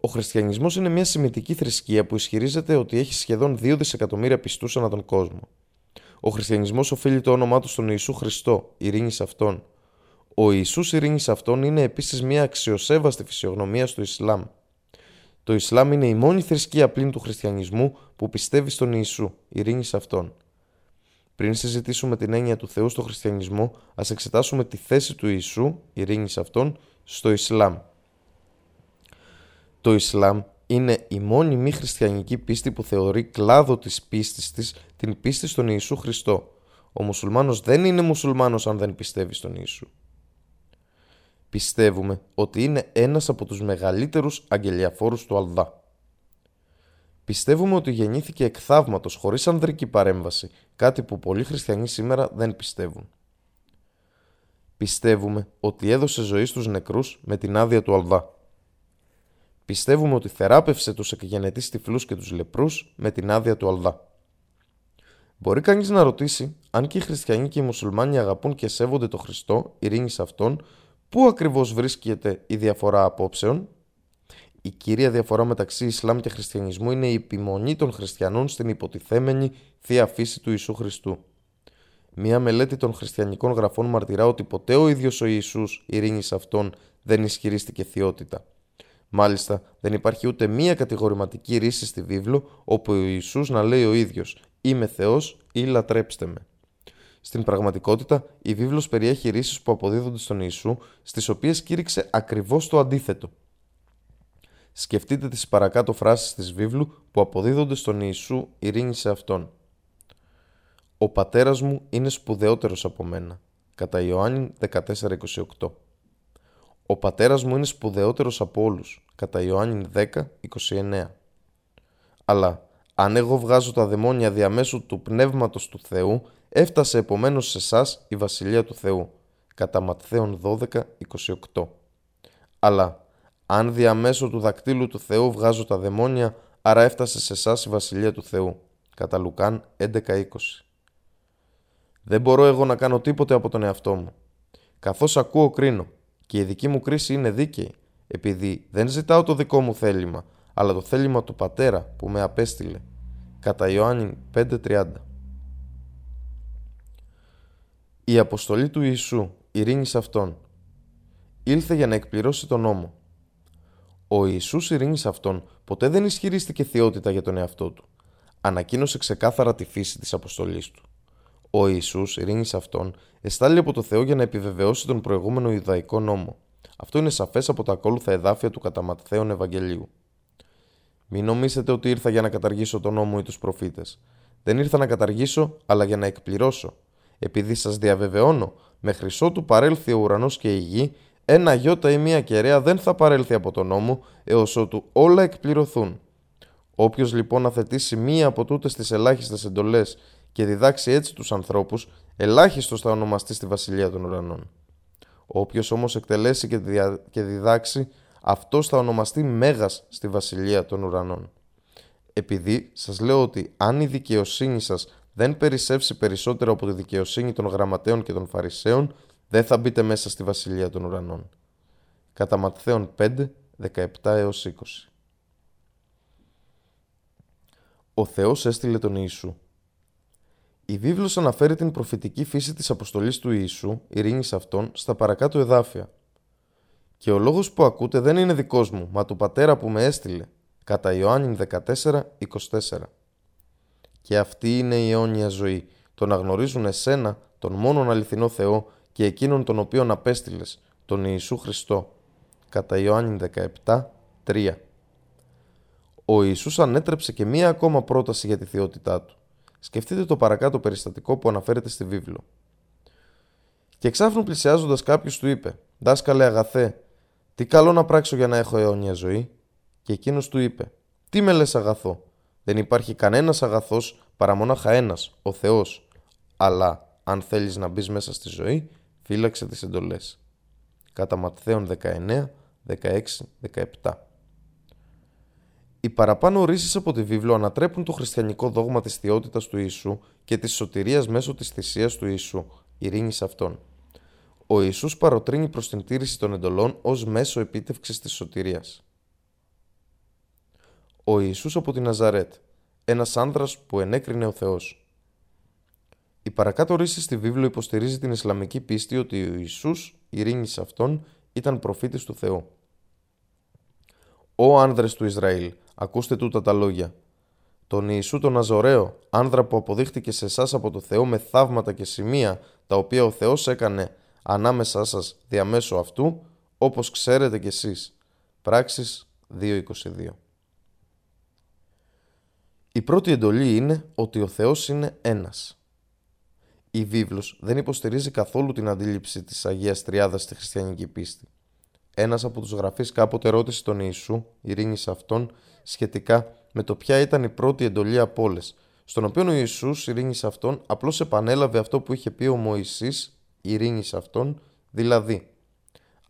ο χριστιανισμός είναι μια σημαντική θρησκεία που ισχυρίζεται ότι έχει σχεδόν 2 δισεκατομμύρια πιστούς ανά τον κόσμο. Ο χριστιανισμός οφείλει το όνομά του στον Ιησού Χριστό, ειρήνης σε αυτόν. Ο Ιησούς ειρήνης σε αυτόν είναι επίσης μια αξιοσέβαστη φυσιογνωμία στο Ισλάμ. Το Ισλάμ είναι η μόνη θρησκεία πλήν του χριστιανισμού που πιστεύει στον Ιησού, ειρήνη σε αυτόν. Πριν συζητήσουμε την έννοια του Θεού στο χριστιανισμό, ας εξετάσουμε τη θέση του Ιησού, ειρήνη σε αυτόν, στο Ισλάμ. Το Ισλάμ είναι η μόνη μη χριστιανική πίστη που θεωρεί κλάδο της πίστης της την πίστη στον Ιησού Χριστό. Ο μουσουλμάνος δεν είναι μουσουλμάνος αν δεν πιστεύει στον Ιησού. Πιστεύουμε ότι είναι ένας από τους μεγαλύτερους αγγελιαφόρους του Αλδά. Πιστεύουμε ότι γεννήθηκε εκ θαύματος χωρίς ανδρική παρέμβαση, κάτι που πολλοί χριστιανοί σήμερα δεν πιστεύουν. Πιστεύουμε ότι έδωσε ζωή στους νεκρούς με την άδεια του Αλδά. Πιστεύουμε ότι θεράπευσε τους εκγενετείς τυφλούς και τους λεπρούς με την άδεια του Αλδά. Μπορεί κανείς να ρωτήσει αν και οι χριστιανοί και οι μουσουλμάνοι αγαπούν και σέβονται το Χριστό, ειρήνη σε αυτόν, πού ακριβώς βρίσκεται η διαφορά απόψεων; Η κύρια διαφορά μεταξύ Ισλάμ και Χριστιανισμού είναι η επιμονή των χριστιανών στην υποτιθέμενη θεία φύση του Ιησού Χριστού. Μία μελέτη των χριστιανικών γραφών μαρτυρά ότι ποτέ ο ίδιος ο Ιησούς, ειρήνης σε αυτόν, δεν ισχυρίστηκε θεότητα. Μάλιστα, δεν υπάρχει ούτε μία κατηγορηματική ρίση στη βίβλο όπου ο Ιησούς να λέει ο ίδιος «Είμαι Θεός» ή «Λατρέψτε με». Στην πραγματικότητα, η βίβλος περιέχει ρίσεις που αποδίδονται στον Ιησού, στις οποίες κήρυξε ακριβώς το αντίθετο. Σκεφτείτε τις παρακάτω φράσεις της βίβλου που αποδίδονται στον Ιησού ειρήνη σε Αυτόν. «Ο πατέρας μου είναι σπουδαιότερος από μένα» κατά Ιωάννη 14.28 ο πατέρας μου είναι σπουδαιότερος από όλους, κατά Ιωάννη 10, 29. Αλλά αν εγώ βγάζω τα δαιμόνια διαμέσου του πνεύματος του Θεού, έφτασε επομένως σε εσάς η Βασιλεία του Θεού, κατά Ματθαίον 12, 28. Αλλά αν διαμέσου του δακτύλου του Θεού βγάζω τα δαιμόνια, άρα έφτασε σε εσάς η Βασιλεία του Θεού, κατά Λουκάν 11, 20. Δεν μπορώ εγώ να κάνω τίποτε από τον εαυτό μου. Καθώς ακούω κρίνω και η δική μου κρίση είναι δίκαιη, επειδή δεν ζητάω το δικό μου θέλημα, αλλά το θέλημα του Πατέρα που με απέστειλε. Κατά Ιωάννη 5.30 Η αποστολή του Ιησού, ειρήνη σε Αυτόν, ήλθε για να εκπληρώσει τον νόμο. Ο Ιησούς ειρήνης σε Αυτόν ποτέ δεν ισχυρίστηκε θεότητα για τον εαυτό του. Ανακοίνωσε ξεκάθαρα τη φύση της αποστολής του. Ο Ιησούς, ειρήνης σε αυτόν, εστάλει από το Θεό για να επιβεβαιώσει τον προηγούμενο Ιουδαϊκό νόμο. Αυτό είναι σαφές από τα ακόλουθα εδάφια του κατά Ευαγγελίου. Μην νομίσετε ότι ήρθα για να καταργήσω τον νόμο ή τους προφήτες. Δεν ήρθα να καταργήσω, αλλά για να εκπληρώσω. Επειδή σας διαβεβαιώνω, με χρυσό του παρέλθει ο ουρανός και η γη, ένα γιώτα ή μία κεραία δεν θα παρέλθει από τον νόμο, έως ότου όλα εκπληρωθούν. Όποιος λοιπόν αθετήσει μία από τούτες τις ελάχιστες εντολές και διδάξει έτσι τους ανθρώπους, ελάχιστος θα ονομαστεί στη Βασιλεία των Ουρανών. Όποιος όμως εκτελέσει και διδάξει, αυτός θα ονομαστεί Μέγας στη Βασιλεία των Ουρανών. επειδή σας λέω ότι αν η δικαιοσύνη σας δεν περισσεύσει περισσότερο από τη δικαιοσύνη των γραμματέων και των φαρισαίων, δεν θα μπείτε μέσα στη βασιλεία των ουρανών. Κατά Ματθαίον 5, 17 έως 20. Ο Θεός έστειλε τον Ιησού. Η βίβλος αναφέρει την προφητική φύση της αποστολής του Ιησού, ειρήνης αυτών, στα παρακάτω εδάφια. Και ο λόγος που ακούτε δεν είναι δικός μου, μα του πατέρα που με έστειλε, κατά Ιωάννη 14, 24. Και αυτή είναι η αιώνια ζωή, το να γνωρίζουν εσένα, τον μόνον αληθινό Θεό και εκείνον τον οποίον απέστειλες, τον Ιησού Χριστό. Κατά Ιωάννη 17, 3. Ο Ιησούς ανέτρεψε και μία ακόμα πρόταση για τη θεότητά του. Σκεφτείτε το παρακάτω περιστατικό που αναφέρεται στη βίβλο. Και εξάφνου πλησιάζοντας κάποιος του είπε: Δάσκαλε αγαθέ, τι καλό να πράξω για να έχω αιώνια ζωή. Και εκείνος του είπε: Τι με λες αγαθό, δεν υπάρχει κανένας αγαθός παρά μονάχα ένας, ο Θεός. Αλλά αν θέλεις να μπεις μέσα στη ζωή, φύλαξε τις εντολές. Κατά Ματθαίων 19, 16, 17. Οι παραπάνω ορίσει από τη βίβλο ανατρέπουν το χριστιανικό δόγμα της θεότητας του Ιησού και της σωτηρίας μέσω της θυσίας του Ιησού, ειρήνη σε αυτόν. Ο Ιησούς παροτρύνει προς την τήρηση των εντολών ως μέσο επίτευξης της σωτηρίας. Ο Ιησούς από τη Ναζαρέτ, ένας άνδρας που ενέκρινε ο Θεός. Η παρακάτω ρίση στη βίβλο υποστηρίζει την Ισλαμική πίστη ότι ο Ιησούς, ειρήνης σε αυτόν, ήταν προφήτης του Θεού. «Ω άνδρες του Ισραήλ, ακούστε τούτα τα λόγια. Τον Ιησού τον Αζωραίο, άνδρα που αποδείχτηκε σε εσάς από το Θεό με θαύματα και σημεία, τα οποία ο Θεός έκανε ανάμεσά σας διαμέσου αυτού, όπως ξέρετε κι εσείς. Πράξεις 2.22 Η πρώτη εντολή είναι ότι ο Θεός είναι ένας. Η βίβλος δεν υποστηρίζει καθόλου την αντίληψη της Αγίας Τριάδας στη χριστιανική πίστη. Ένας από τους γραφείς κάποτε ρώτησε τον Ιησού, ειρήνη σε αυτόν, σχετικά με το ποια ήταν η πρώτη εντολή από όλες, στον οποίο ο Ιησούς, ειρήνη σε αυτόν, απλώς επανέλαβε αυτό που είχε πει ο Μωυσής, ειρήνη σε αυτόν, δηλαδή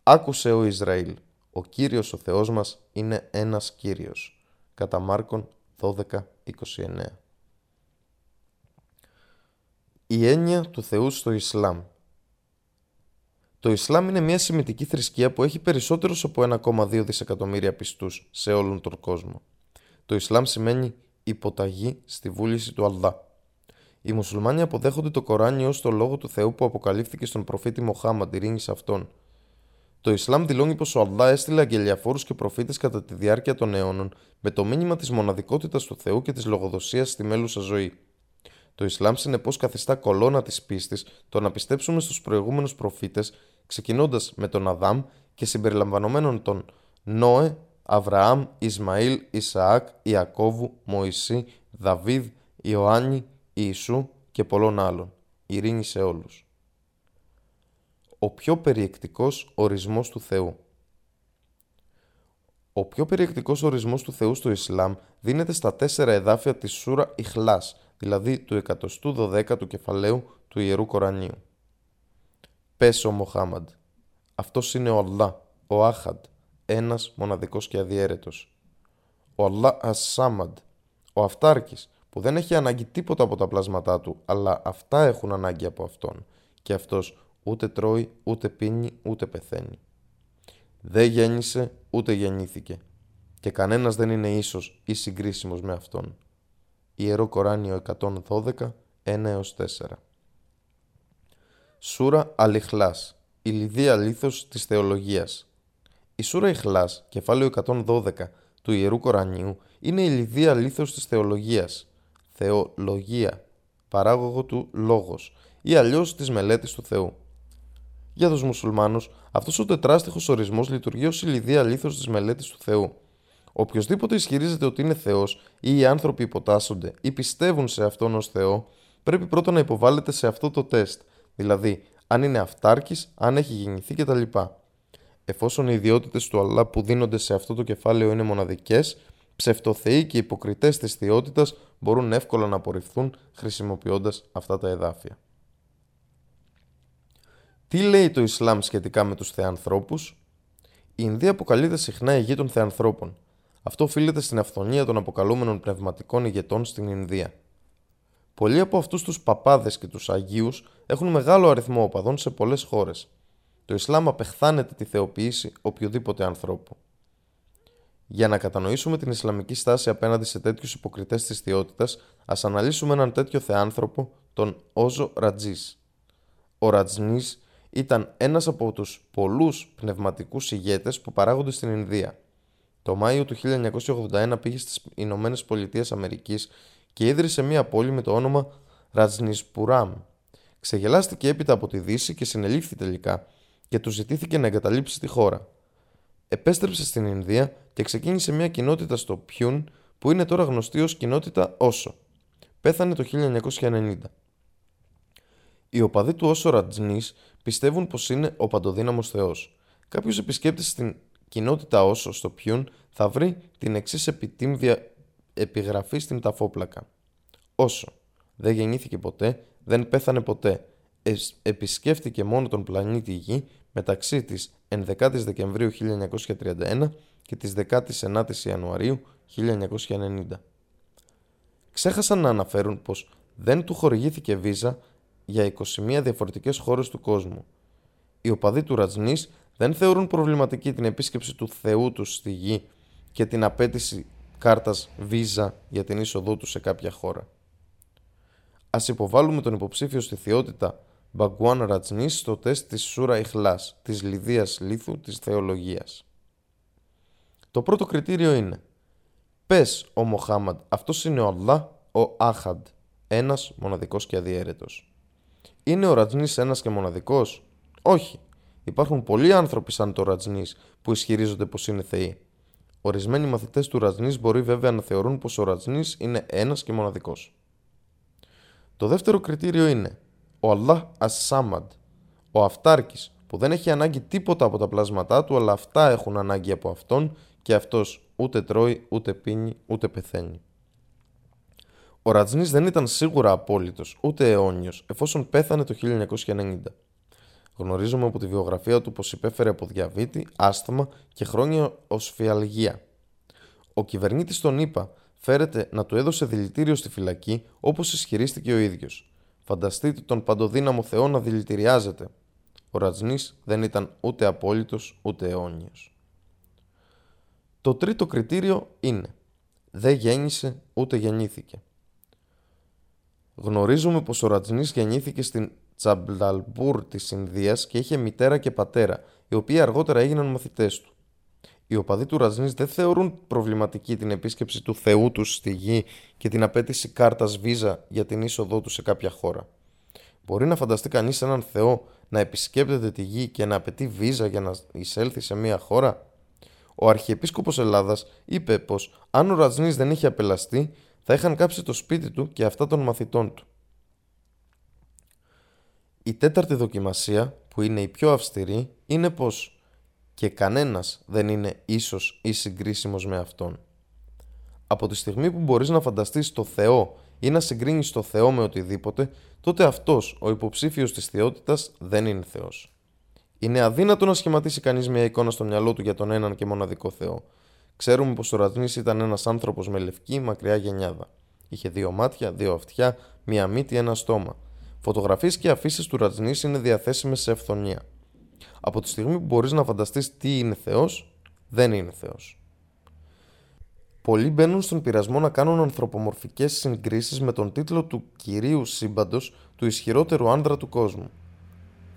«Άκουσε ο Ισραήλ, ο Κύριος ο Θεός μας είναι ένας Κύριος». Κατά Μάρκον 12.29 Η έννοια του Θεού στο Ισλάμ το Ισλάμ είναι μια σημαντική θρησκεία που έχει περισσότερους από 1,2 δισεκατομμύρια πιστούς σε όλον τον κόσμο. Το Ισλάμ σημαίνει υποταγή στη βούληση του Αλδά. Οι μουσουλμάνοι αποδέχονται το Κοράνι ως το λόγο του Θεού που αποκαλύφθηκε στον προφήτη Μοχάμαντ, ειρήνη σε αυτόν. Το Ισλάμ δηλώνει πως ο Αλδά έστειλε αγγελιαφόρους και προφήτες κατά τη διάρκεια των αιώνων με το μήνυμα της μοναδικότητας του Θεού και της λογοδοσίας στη μέλουσα ζωή. Το Ισλάμ συνεπώς καθιστά κολόνα της πίστης το να πιστέψουμε στους προηγούμενους προφήτες, ξεκινώντας με τον Αδάμ και συμπεριλαμβανομένων των Νόε, Αβραάμ, Ισμαήλ, Ισαάκ, Ιακώβου, Μωυσή, Δαβίδ, Ιωάννη, Ιησού και πολλών άλλων. Ειρήνη σε όλους. Ο πιο περιεκτικός ορισμός του Θεού Ο πιο περιεκτικός ορισμός του Θεού στο Ισλάμ δίνεται στα τέσσερα εδάφια της Σούρα Ιχλάς, δηλαδή του 112ου κεφαλαίου του Ιερού Κορανίου. Πες ο Μοχάμαντ, αυτός είναι ο Αλλά, ο Άχαντ, ένας μοναδικός και αδιέρετος. Ο Αλλά Ασάμαντ, ο Αυτάρκης, που δεν έχει ανάγκη τίποτα από τα πλάσματά του, αλλά αυτά έχουν ανάγκη από αυτόν, και αυτός ούτε τρώει, ούτε πίνει, ούτε πεθαίνει. Δεν γέννησε, ούτε γεννήθηκε, και κανένας δεν είναι ίσος ή συγκρίσιμος με αυτόν. Ιερό Κοράνιο 112, 1-4 Σούρα Αλιχλάς, η λιδία λίθος της θεολογίας. Η Σούρα Ιχλάς, κεφάλαιο 112 του Ιερού Κορανίου, είναι η λιδία λίθος της θεολογίας, θεολογία, παράγωγο του λόγος ή αλλιώς της μελέτης του Θεού. Για τους μουσουλμάνους, αυτός ο τετράστιχος ορισμός λειτουργεί ως η λιδία λίθος της μελέτης του Θεού. Οποιοδήποτε ισχυρίζεται ότι είναι Θεός ή οι άνθρωποι υποτάσσονται ή πιστεύουν σε αυτόν ως Θεό, πρέπει πρώτα να υποβάλλεται σε αυτό το τεστ, δηλαδή αν είναι αυτάρκης, αν έχει γεννηθεί κτλ. Εφόσον οι ιδιότητες του Αλλά που δίνονται σε αυτό το κεφάλαιο είναι μοναδικές, ψευτοθεοί και υποκριτές της θεότητας μπορούν εύκολα να απορριφθούν χρησιμοποιώντας αυτά τα εδάφια. Τι λέει το Ισλάμ σχετικά με τους θεανθρώπους; Η Ινδία αποκαλείται συχνά η γη των θεανθρώπων. Αυτό οφείλεται στην αυθονία των αποκαλούμενων πνευματικών ηγετών στην Ινδία. Πολλοί από αυτούς τους παπάδες και τους Αγίους έχουν μεγάλο αριθμό οπαδών σε πολλές χώρες. Το Ισλάμ απεχθάνεται τη θεοποίηση οποιοδήποτε ανθρώπου. Για να κατανοήσουμε την Ισλαμική στάση απέναντι σε τέτοιους υποκριτές της θεότητας, ας αναλύσουμε έναν τέτοιο θεάνθρωπο, τον Όζο Ρατζής. Ο Ρατζνής ήταν ένας από τους πολλούς πνευματικούς ηγέτες που παράγονται στην Ινδία. Το Μάιο του 1981 πήγε στις Ηνωμένες Πολιτείες Αμερικής και ίδρυσε μια πόλη με το όνομα Ρατζνισπουράμ. Ξεγελάστηκε έπειτα από τη Δύση και συνελήφθη τελικά και του ζητήθηκε να εγκαταλείψει τη χώρα. Επέστρεψε στην Ινδία και ξεκίνησε μια κοινότητα στο Πιούν που είναι τώρα γνωστή ως κοινότητα Όσο. Πέθανε το 1990. Οι οπαδοί του Όσο Ρατζνής πιστεύουν πως είναι ο παντοδύναμος Θεός. Κάποιος επισκέπτη στην κοινότητα Όσο στο Πιούν θα βρει την εξής επιτύμβια επιγραφή στην ταφόπλακα. Όσο. Δεν γεννήθηκε ποτέ, δεν πέθανε ποτέ. επισκέφτηκε μόνο τον πλανήτη Γη μεταξύ της 11 Δεκεμβρίου 1931 και της 19 Ιανουαρίου 1990. Ξέχασαν να αναφέρουν πως δεν του χορηγήθηκε βίζα για 21 διαφορετικές χώρες του κόσμου. Οι οπαδοί του Ρατζνής δεν θεωρούν προβληματική την επίσκεψη του Θεού τους στη γη και την απέτηση κάρτας βίζα για την είσοδό τους σε κάποια χώρα. Ας υποβάλουμε τον υποψήφιο στη θεότητα Μπαγκουάν Ρατζνής στο τεστ της Σούρα Ιχλάς, της Λιδίας Λίθου της Θεολογίας. Το πρώτο κριτήριο είναι Πες ο Μοχάμαντ, αυτός είναι ο Αλλά, ο Άχαντ, ένας μοναδικός και αδιέρετος. Είναι ο Ρατζνής ένας και μοναδικός; Όχι. Υπάρχουν πολλοί άνθρωποι σαν το Ρατζνής που ισχυρίζονται πως είναι θεοί. Ορισμένοι μαθητές του Ρατζνής μπορεί βέβαια να θεωρούν πως ο Ρατζνής είναι ένας και μοναδικός. Το δεύτερο κριτήριο είναι ο Αλλά Ασάμαντ, ο Αυτάρκης, που δεν έχει ανάγκη τίποτα από τα πλάσματά του, αλλά αυτά έχουν ανάγκη από αυτόν και αυτός ούτε τρώει, ούτε πίνει, ούτε πεθαίνει. Ο Ρατζνής δεν ήταν σίγουρα απόλυτος, ούτε αιώνιος, εφόσον πέθανε το 1990. Γνωρίζουμε από τη βιογραφία του πως υπέφερε από διαβήτη, άσθημα και χρόνια ως φιαλγία. Ο κυβερνήτης τον είπα φέρεται να του έδωσε δηλητήριο στη φυλακή όπως ισχυρίστηκε ο ίδιος. Φανταστείτε τον παντοδύναμο Θεό να δηλητηριάζεται. Ο Ρατζνής δεν ήταν ούτε απόλυτος ούτε αιώνιος. Το τρίτο κριτήριο είναι δεν γέννησε ούτε γεννήθηκε. Γνωρίζουμε πως ο Ρατζνής γεννήθηκε στην Τσαμπλαλμπούρ της Ινδίας και είχε μητέρα και πατέρα, οι οποίοι αργότερα έγιναν μαθητές του. Οι οπαδοί του Ρατζνής δεν θεωρούν προβληματική την επίσκεψη του Θεού τους στη γη και την απέτηση κάρτας βίζα για την είσοδό τους σε κάποια χώρα. Μπορεί να φανταστεί κανείς έναν Θεό να επισκέπτεται τη γη και να απαιτεί βίζα για να εισέλθει σε μια χώρα; Ο Αρχιεπίσκοπος Ελλάδας είπε πως αν ο Ρατζνής δεν είχε απελαστεί θα είχαν κάψει το σπίτι του και αυτά των μαθητών του. Η τέταρτη δοκιμασία, που είναι η πιο αυστηρή, είναι πως και κανένας δεν είναι ίσος ή συγκρίσιμος με Αυτόν. Από τη στιγμή που μπορείς να φανταστείς το Θεό ή να συγκρίνεις το Θεό με οτιδήποτε, τότε αυτός, ο υποψήφιος της θεότητας, δεν είναι Θεός. Είναι αδύνατο να σχηματίσει κανείς μια εικόνα στο μυαλό του για τον έναν και μοναδικό Θεό. Ξέρουμε πως ο Ρατνής ήταν ένας άνθρωπος με λευκή μακριά γενιάδα. Είχε δύο μάτια, δύο αυτιά, μία μύτη, ένα στόμα. Φωτογραφίες και αφήσεις του Ρατζνή είναι διαθέσιμες σε ευθονία. Από τη στιγμή που μπορείς να φανταστείς τι είναι Θεός, δεν είναι Θεός. Πολλοί μπαίνουν στον πειρασμό να κάνουν ανθρωπομορφικές συγκρίσεις με τον τίτλο του κυρίου σύμπαντος του ισχυρότερου άνδρα του κόσμου.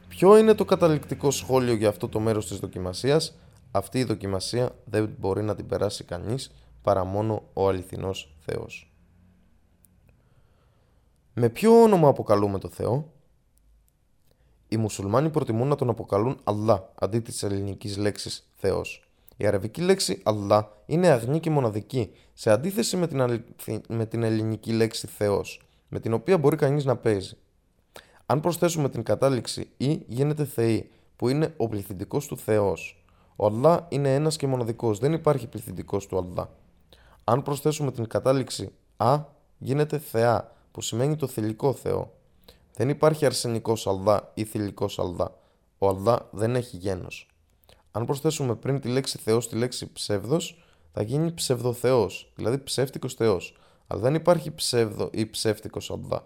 Ποιο είναι το καταληκτικό σχόλιο για αυτό το μέρος της δοκιμασίας, αυτή η δοκιμασία δεν μπορεί να την περάσει κανείς παρά μόνο ο αληθινός Θεός. Με ποιο όνομα αποκαλούμε το Θεό; Οι μουσουλμάνοι προτιμούν να τον αποκαλούν Αλλά αντί της ελληνικής λέξης Θεός. Η αραβική λέξη Αλλά είναι αγνή και μοναδική, σε αντίθεση με την, με την ελληνική λέξη Θεός, με την οποία μπορεί κανείς να παίζει. Αν προσθέσουμε την κατάληξη «ή» γίνεται Θεή, που είναι ο πληθυντικός του Θεός. Ο Αλλά είναι ένας και μοναδικός, δεν υπάρχει πληθυντικός του Αλλά. Αν προσθέσουμε την κατάληξη «α» γίνεται Θεά, που σημαίνει το θηλυκό Θεό. Δεν υπάρχει αρσενικός αλδά ή θηλυκός αλδά. Ο αλδά δεν έχει γένος. Αν προσθέσουμε πριν τη λέξη Θεός στη λέξη ψεύδος, θα γίνει ψευδοθεός, δηλαδή ψεύτικος θεός. Αλλά δεν υπάρχει ψεύδο ή ψεύτικος Αλλά.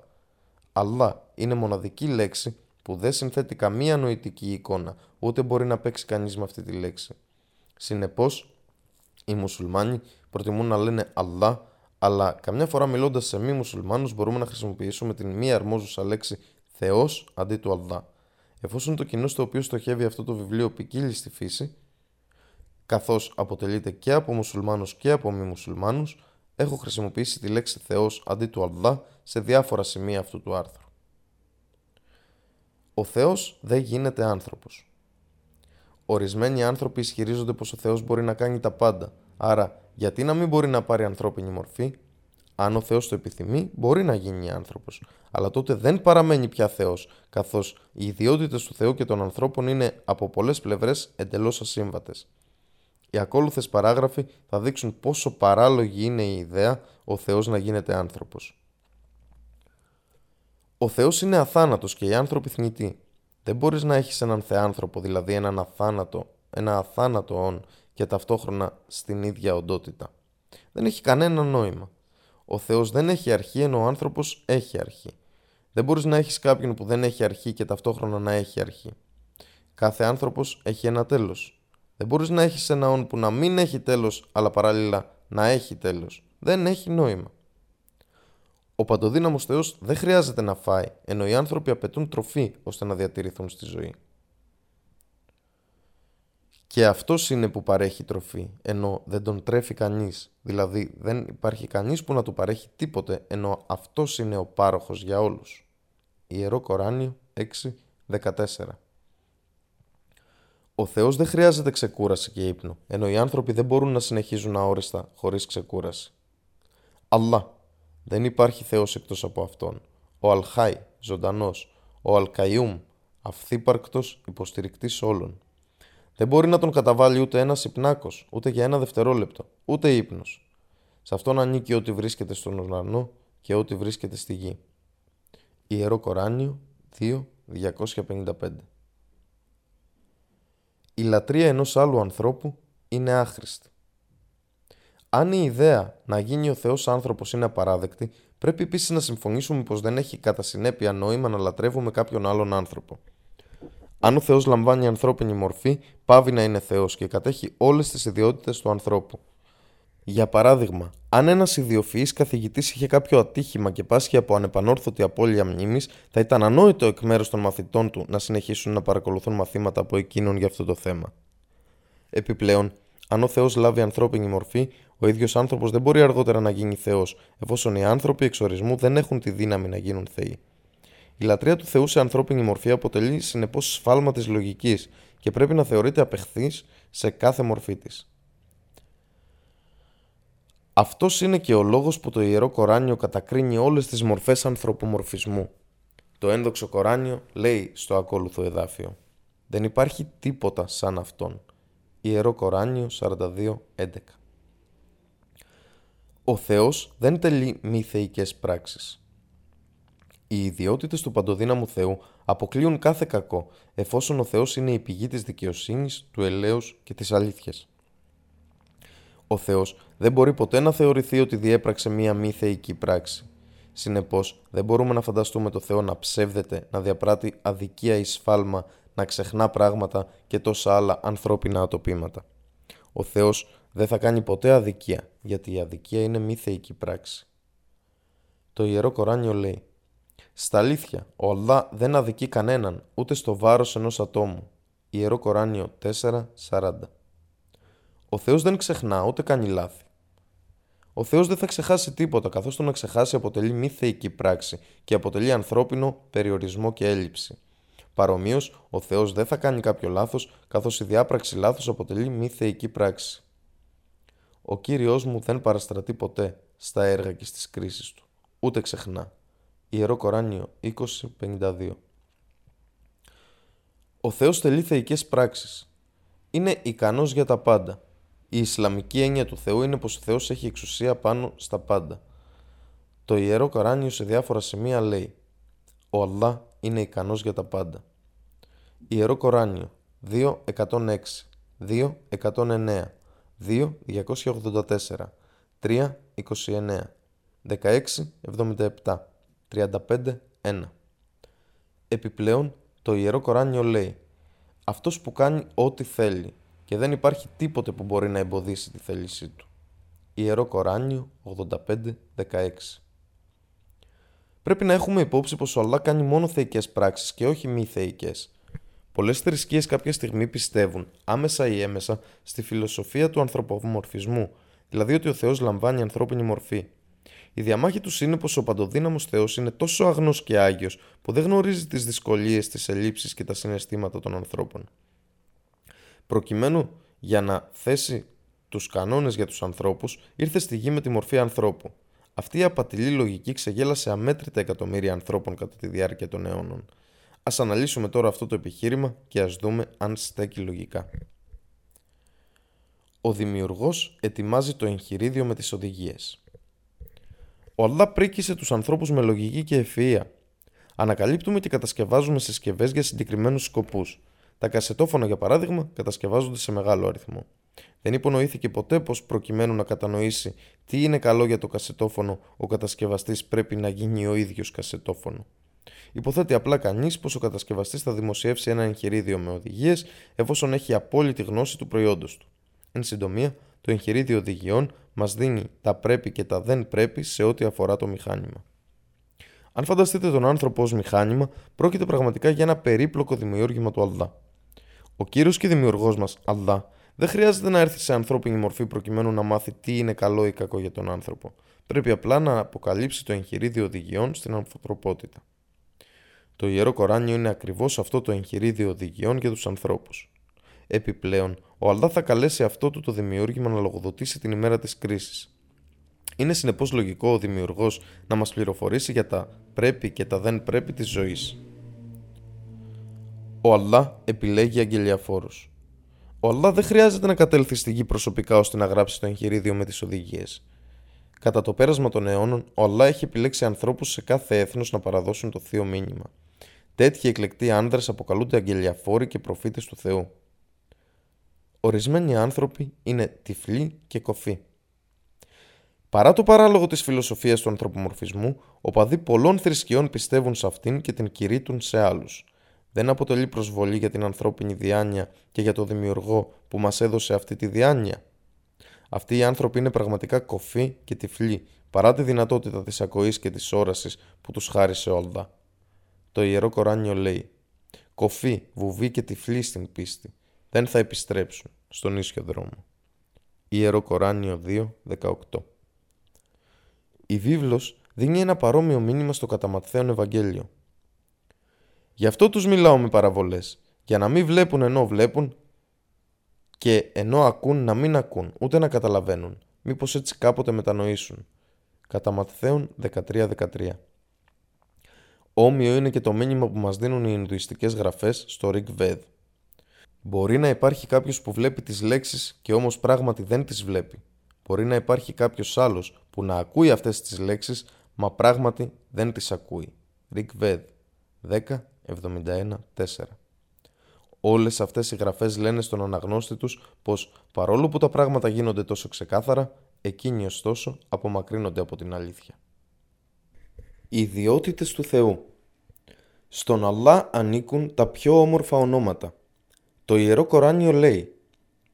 Αλλά είναι μοναδική λέξη που δεν συνθέτει καμία νοητική εικόνα, ούτε μπορεί να παίξει κανείς με αυτή τη λέξη. Συνεπώς, οι μουσουλμάνοι προτιμούν να λένε Αλλά, αλλά καμιά φορά μιλώντας σε μη μουσουλμάνους μπορούμε να χρησιμοποιήσουμε την μη αρμόζουσα λέξη Θεός αντί του Αλλά. Εφόσον το κοινό στο οποίο στοχεύει αυτό το βιβλίο ποικίλει στη φύση, καθώς αποτελείται και από μουσουλμάνους και από μη μουσουλμάνους, έχω χρησιμοποιήσει τη λέξη Θεός αντί του Αλλά σε διάφορα σημεία αυτού του άρθρου. Ο Θεός δεν γίνεται άνθρωπος. Ορισμένοι άνθρωποι ισχυρίζονται πως ο Θεός μπορεί να κάνει τα πάντα, άρα γιατί να μην μπορεί να πάρει ανθρώπινη μορφή, αν ο Θεός το επιθυμεί, μπορεί να γίνει άνθρωπος. Αλλά τότε δεν παραμένει πια Θεός, καθώς οι ιδιότητες του Θεού και των ανθρώπων είναι από πολλές πλευρές εντελώς ασύμβατες. Οι ακόλουθες παράγραφοι θα δείξουν πόσο παράλογη είναι η ιδέα ο Θεός να γίνεται άνθρωπος. Ο Θεός είναι αθάνατος και οι άνθρωποι θνητοί. Δεν μπορείς να έχεις έναν θεάνθρωπο, δηλαδή έναν αθάνατο, ένα αθάνατο όν και ταυτόχρονα στην ίδια οντότητα. Δεν έχει κανένα νόημα. Ο Θεός δεν έχει αρχή ενώ ο άνθρωπος έχει αρχή. Δεν μπορείς να έχεις κάποιον που δεν έχει αρχή και ταυτόχρονα να έχει αρχή. Κάθε άνθρωπος έχει ένα τέλος. Δεν μπορείς να έχεις ένα όν που να μην έχει τέλος αλλά παράλληλα να έχει τέλος. Δεν έχει νόημα. Ο παντοδύναμος Θεός δεν χρειάζεται να φάει, ενώ οι άνθρωποι απαιτούν τροφή ώστε να διατηρηθούν στη ζωή. Και αυτός είναι που παρέχει τροφή, ενώ δεν τον τρέφει κανείς. Δηλαδή δεν υπάρχει κανείς που να του παρέχει τίποτε, ενώ αυτός είναι ο πάροχος για όλους. Ιερό Κοράνιο 6.14 Ο Θεός δεν χρειάζεται ξεκούραση και ύπνο, ενώ οι άνθρωποι δεν μπορούν να συνεχίζουν αόριστα χωρίς ξεκούραση. Αλλά δεν υπάρχει Θεός εκτός από Αυτόν. Ο Αλχάι, ζωντανός, ο Αλκαϊούμ, αυθύπαρκτος υποστηρικτής όλων. Δεν μπορεί να τον καταβάλει ούτε ένας υπνάκος, ούτε για ένα δευτερόλεπτο, ούτε ύπνος. Σε αυτόν ανήκει ό,τι βρίσκεται στον ουρανό και ό,τι βρίσκεται στη γη. Ιερό Κοράνιο 2.255 Η λατρεία ενός άλλου ανθρώπου είναι άχρηστη. Αν η ιδέα να γίνει ο Θεός άνθρωπος είναι απαράδεκτη, πρέπει επίσης να συμφωνήσουμε πως δεν έχει κατά συνέπεια νόημα να λατρεύουμε κάποιον άλλον άνθρωπο. Αν ο Θεός λαμβάνει ανθρώπινη μορφή, πάβει να είναι Θεός και κατέχει όλες τις ιδιότητες του ανθρώπου. Για παράδειγμα, αν ένας ιδιοφυής καθηγητής είχε κάποιο ατύχημα και πάσχει από ανεπανόρθωτη απώλεια μνήμης, θα ήταν ανόητο εκ μέρους των μαθητών του να συνεχίσουν να παρακολουθούν μαθήματα από εκείνον για αυτό το θέμα. Επιπλέον, αν ο Θεός λάβει ανθρώπινη μορφή, ο ίδιος άνθρωπος δεν μπορεί αργότερα να γίνει Θεός, εφόσον οι άνθρωποι εξορισμού δεν έχουν τη δύναμη να γίνουν Θεοί. Η λατρεία του Θεού σε ανθρώπινη μορφή αποτελεί συνεπώς σφάλμα της λογικής και πρέπει να θεωρείται απεχθής σε κάθε μορφή της. Αυτός είναι και ο λόγος που το ιερό Κοράνιο κατακρίνει όλες τις μορφές ανθρωπομορφισμού. Το ένδοξο Κοράνιο λέει στο ακόλουθο εδάφιο «Δεν υπάρχει τίποτα σαν αυτόν». Ιερό Κοράνιο 42.11 Ο Θεός δεν τελεί μη θεϊκές πράξεις. Οι ιδιότητες του παντοδύναμου Θεού αποκλείουν κάθε κακό, εφόσον ο Θεός είναι η πηγή της δικαιοσύνης, του ελαίου και της αλήθειας. Ο Θεός δεν μπορεί ποτέ να θεωρηθεί ότι διέπραξε μία μη θεϊκή πράξη. Συνεπώς, δεν μπορούμε να φανταστούμε το Θεό να ψεύδεται, να διαπράττει αδικία ή σφάλμα, να ξεχνά πράγματα και τόσα άλλα ανθρώπινα ατοπήματα. Ο Θεός δεν θα κάνει ποτέ αδικία, γιατί η αδικία είναι μη θεϊκή πράξη. Το Ιερό Κοράνιο λέει στα αλήθεια, ο Αλλά δεν αδικεί κανέναν, ούτε στο βάρος ενός ατόμου. Ιερό Κοράνιο 4.40 Ο Θεός δεν ξεχνά, ούτε κάνει λάθη. Ο Θεός δεν θα ξεχάσει τίποτα, καθώς το να ξεχάσει αποτελεί μη θεϊκή πράξη και αποτελεί ανθρώπινο περιορισμό και έλλειψη. Παρομοίως, ο Θεός δεν θα κάνει κάποιο λάθος, καθώς η διάπραξη λάθο αποτελεί μη θεϊκή πράξη. Ο κύριος μου δεν παραστρατεί ποτέ στα έργα και στις κρίσεις του, ούτε ξεχνά. Ιερό Κοράνιο 20.52 Ο Θεός τελεί θεϊκές πράξεις. Είναι ικανός για τα πάντα. Η Ισλαμική έννοια του Θεού είναι πως ο Θεός έχει εξουσία πάνω στα πάντα. Το Ιερό Κοράνιο σε διάφορα σημεία λέει «Ο Αλλά είναι ικανός για τα πάντα». Ιερό Κοράνιο 2.106, 2.109, 2, 284, 3, 29, 16, 77, 35, 1. Επιπλέον, το Ιερό Κοράνιο λέει «Αυτός που κάνει ό,τι θέλει και δεν υπάρχει τίποτε που μπορεί να εμποδίσει τη θέλησή του». Ιερό Κοράνιο 85-16 Πρέπει να έχουμε υπόψη πως ο Αλλά κάνει μόνο θεϊκές πράξεις και όχι μη θεϊκές. Πολλές θρησκείες κάποια στιγμή πιστεύουν, άμεσα ή έμεσα, στη φιλοσοφία του ανθρωπομορφισμού, δηλαδή ότι ο Θεός λαμβάνει ανθρώπινη μορφή. Η διαμάχη τους είναι πως ο παντοδύναμος Θεός είναι τόσο αγνός και άγιος που δεν γνωρίζει τις δυσκολίες, τις ελλείψεις και τα συναισθήματα των ανθρώπων. Προκειμένου για να θέσει τους κανόνες για τους ανθρώπους, ήρθε στη γη με τη μορφή ανθρώπου. Αυτή η απατηλή λογική ξεγέλασε αμέτρητα εκατομμύρια ανθρώπων κατά τη διάρκεια των αιώνων. Α αναλύσουμε τώρα αυτό το επιχείρημα και ας δούμε αν στέκει λογικά. Ο δημιουργός ετοιμάζει το εγχειρίδιο με τις οδηγίες. Ο Αλλά πρίκησε τους ανθρώπους με λογική και ευφυΐα. Ανακαλύπτουμε και κατασκευάζουμε συσκευές για συγκεκριμένους σκοπούς. Τα κασετόφωνα, για παράδειγμα, κατασκευάζονται σε μεγάλο αριθμό. Δεν υπονοήθηκε ποτέ πως προκειμένου να κατανοήσει τι είναι καλό για το κασετόφωνο, ο κατασκευαστής πρέπει να γίνει ο ίδιος κασετόφωνο. Υποθέτει απλά κανείς πως ο κατασκευαστής θα δημοσιεύσει ένα εγχειρίδιο με οδηγίες εφόσον έχει απόλυτη γνώση του προϊόντος του. Εν συντομία, το εγχειρίδιο οδηγιών μας δίνει τα πρέπει και τα δεν πρέπει σε ό,τι αφορά το μηχάνημα. Αν φανταστείτε τον άνθρωπο ως μηχάνημα, πρόκειται πραγματικά για ένα περίπλοκο δημιούργημα του Αλδά. Ο κύριος και δημιουργός μας, Αλδά, δεν χρειάζεται να έρθει σε ανθρώπινη μορφή προκειμένου να μάθει τι είναι καλό ή κακό για τον άνθρωπο. Πρέπει απλά να αποκαλύψει το εγχειρίδιο οδηγιών στην ανθρωπότητα. Το ιερό Κοράνιο είναι ακριβώς αυτό το εγχειρίδιο οδηγιών για τους ανθρώπους. Επιπλέον, ο Αλδά θα καλέσει αυτό του το δημιούργημα να λογοδοτήσει την ημέρα της κρίσης. Είναι συνεπώς λογικό ο δημιουργός να μας πληροφορήσει για τα πρέπει και τα δεν πρέπει της ζωής. Ο Αλλά επιλέγει αγγελιαφόρους. Ο Αλλά δεν χρειάζεται να κατέλθει στη γη προσωπικά ώστε να γράψει το εγχειρίδιο με τις οδηγίες. Κατά το πέρασμα των αιώνων, ο Αλλά έχει επιλέξει ανθρώπους σε κάθε έθνος να παραδώσουν το θείο μήνυμα. Τέτοιοι εκλεκτοί άνδρες αποκαλούνται αγγελιαφόροι και προφήτες του Θεού. Ορισμένοι άνθρωποι είναι τυφλοί και κοφοί. Παρά το παράλογο της φιλοσοφίας του ανθρωπομορφισμού, οπαδοί πολλών θρησκειών πιστεύουν σε αυτήν και την κηρύττουν σε άλλους. Δεν αποτελεί προσβολή για την ανθρώπινη διάνοια και για το δημιουργό που μας έδωσε αυτή τη διάνοια. Αυτοί οι άνθρωποι είναι πραγματικά κοφοί και τυφλοί, παρά τη δυνατότητα της ακοής και της όρασης που τους χάρισε όλδα. Το Ιερό Κοράνιο λέει «Κοφοί, βουβοί και τυφλοί στην πίστη, δεν θα επιστρέψουν στον ίσιο δρόμο». Ιερό Κοράνιο 2.18 Η βίβλος δίνει ένα παρόμοιο μήνυμα στο κατά Ευαγγέλιο. Γι' αυτό τους μιλάω με παραβολές, για να μην βλέπουν ενώ βλέπουν και ενώ ακούν να μην ακούν, ούτε να καταλαβαίνουν, μήπως έτσι κάποτε μετανοήσουν. Κατά Ματθαίων 13-13 Όμοιο είναι και το μήνυμα που μας δίνουν οι Ινδουιστικές γραφές στο Rig Ved. Μπορεί να υπάρχει κάποιος που βλέπει τις λέξεις και όμως πράγματι δεν τις βλέπει. Μπορεί να υπάρχει κάποιος άλλος που να ακούει αυτές τις λέξεις μα πράγματι δεν τις ακούει. Rig Ved 10.71.4 Όλες αυτές οι γραφές λένε στον αναγνώστη τους πως παρόλο που τα πράγματα γίνονται τόσο ξεκάθαρα, εκείνοι ωστόσο απομακρύνονται από την αλήθεια. Οι ιδιότητες του Θεού Στον Αλλά ανήκουν τα πιο όμορφα ονόματα. Το Ιερό Κοράνιο λέει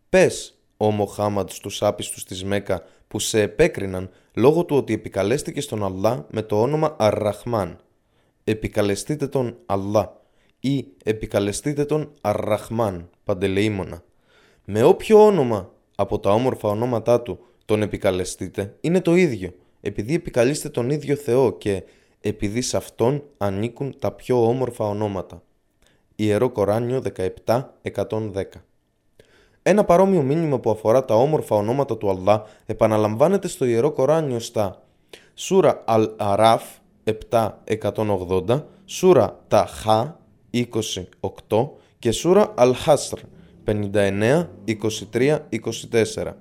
«Πες, ο Μοχάμαντ στους άπιστους της Μέκα που σε επέκριναν λόγω του ότι επικαλέστηκες στον Αλλά με το όνομα Αρραχμάν. Επικαλεστείτε τον Αλλά ή επικαλεστείτε τον Αρραχμάν, παντελεήμονα. Με όποιο όνομα από τα όμορφα ονόματά του τον επικαλεστείτε είναι το ίδιο, επειδή επικαλείστε τον ίδιο Θεό και επειδή σε αυτόν ανήκουν τα πιο όμορφα ονόματα. Ιερό Κοράνιο 17.110 Ένα παρόμοιο μήνυμα που αφορά τα όμορφα ονόματα του Αλλά επαναλαμβάνεται στο Ιερό Κοράνιο στα Σούρα Αλ-Αράφ 7.180, Σούρα Ταχά 28 και Σούρα Αλ-Χάσρ 59, 23, 24.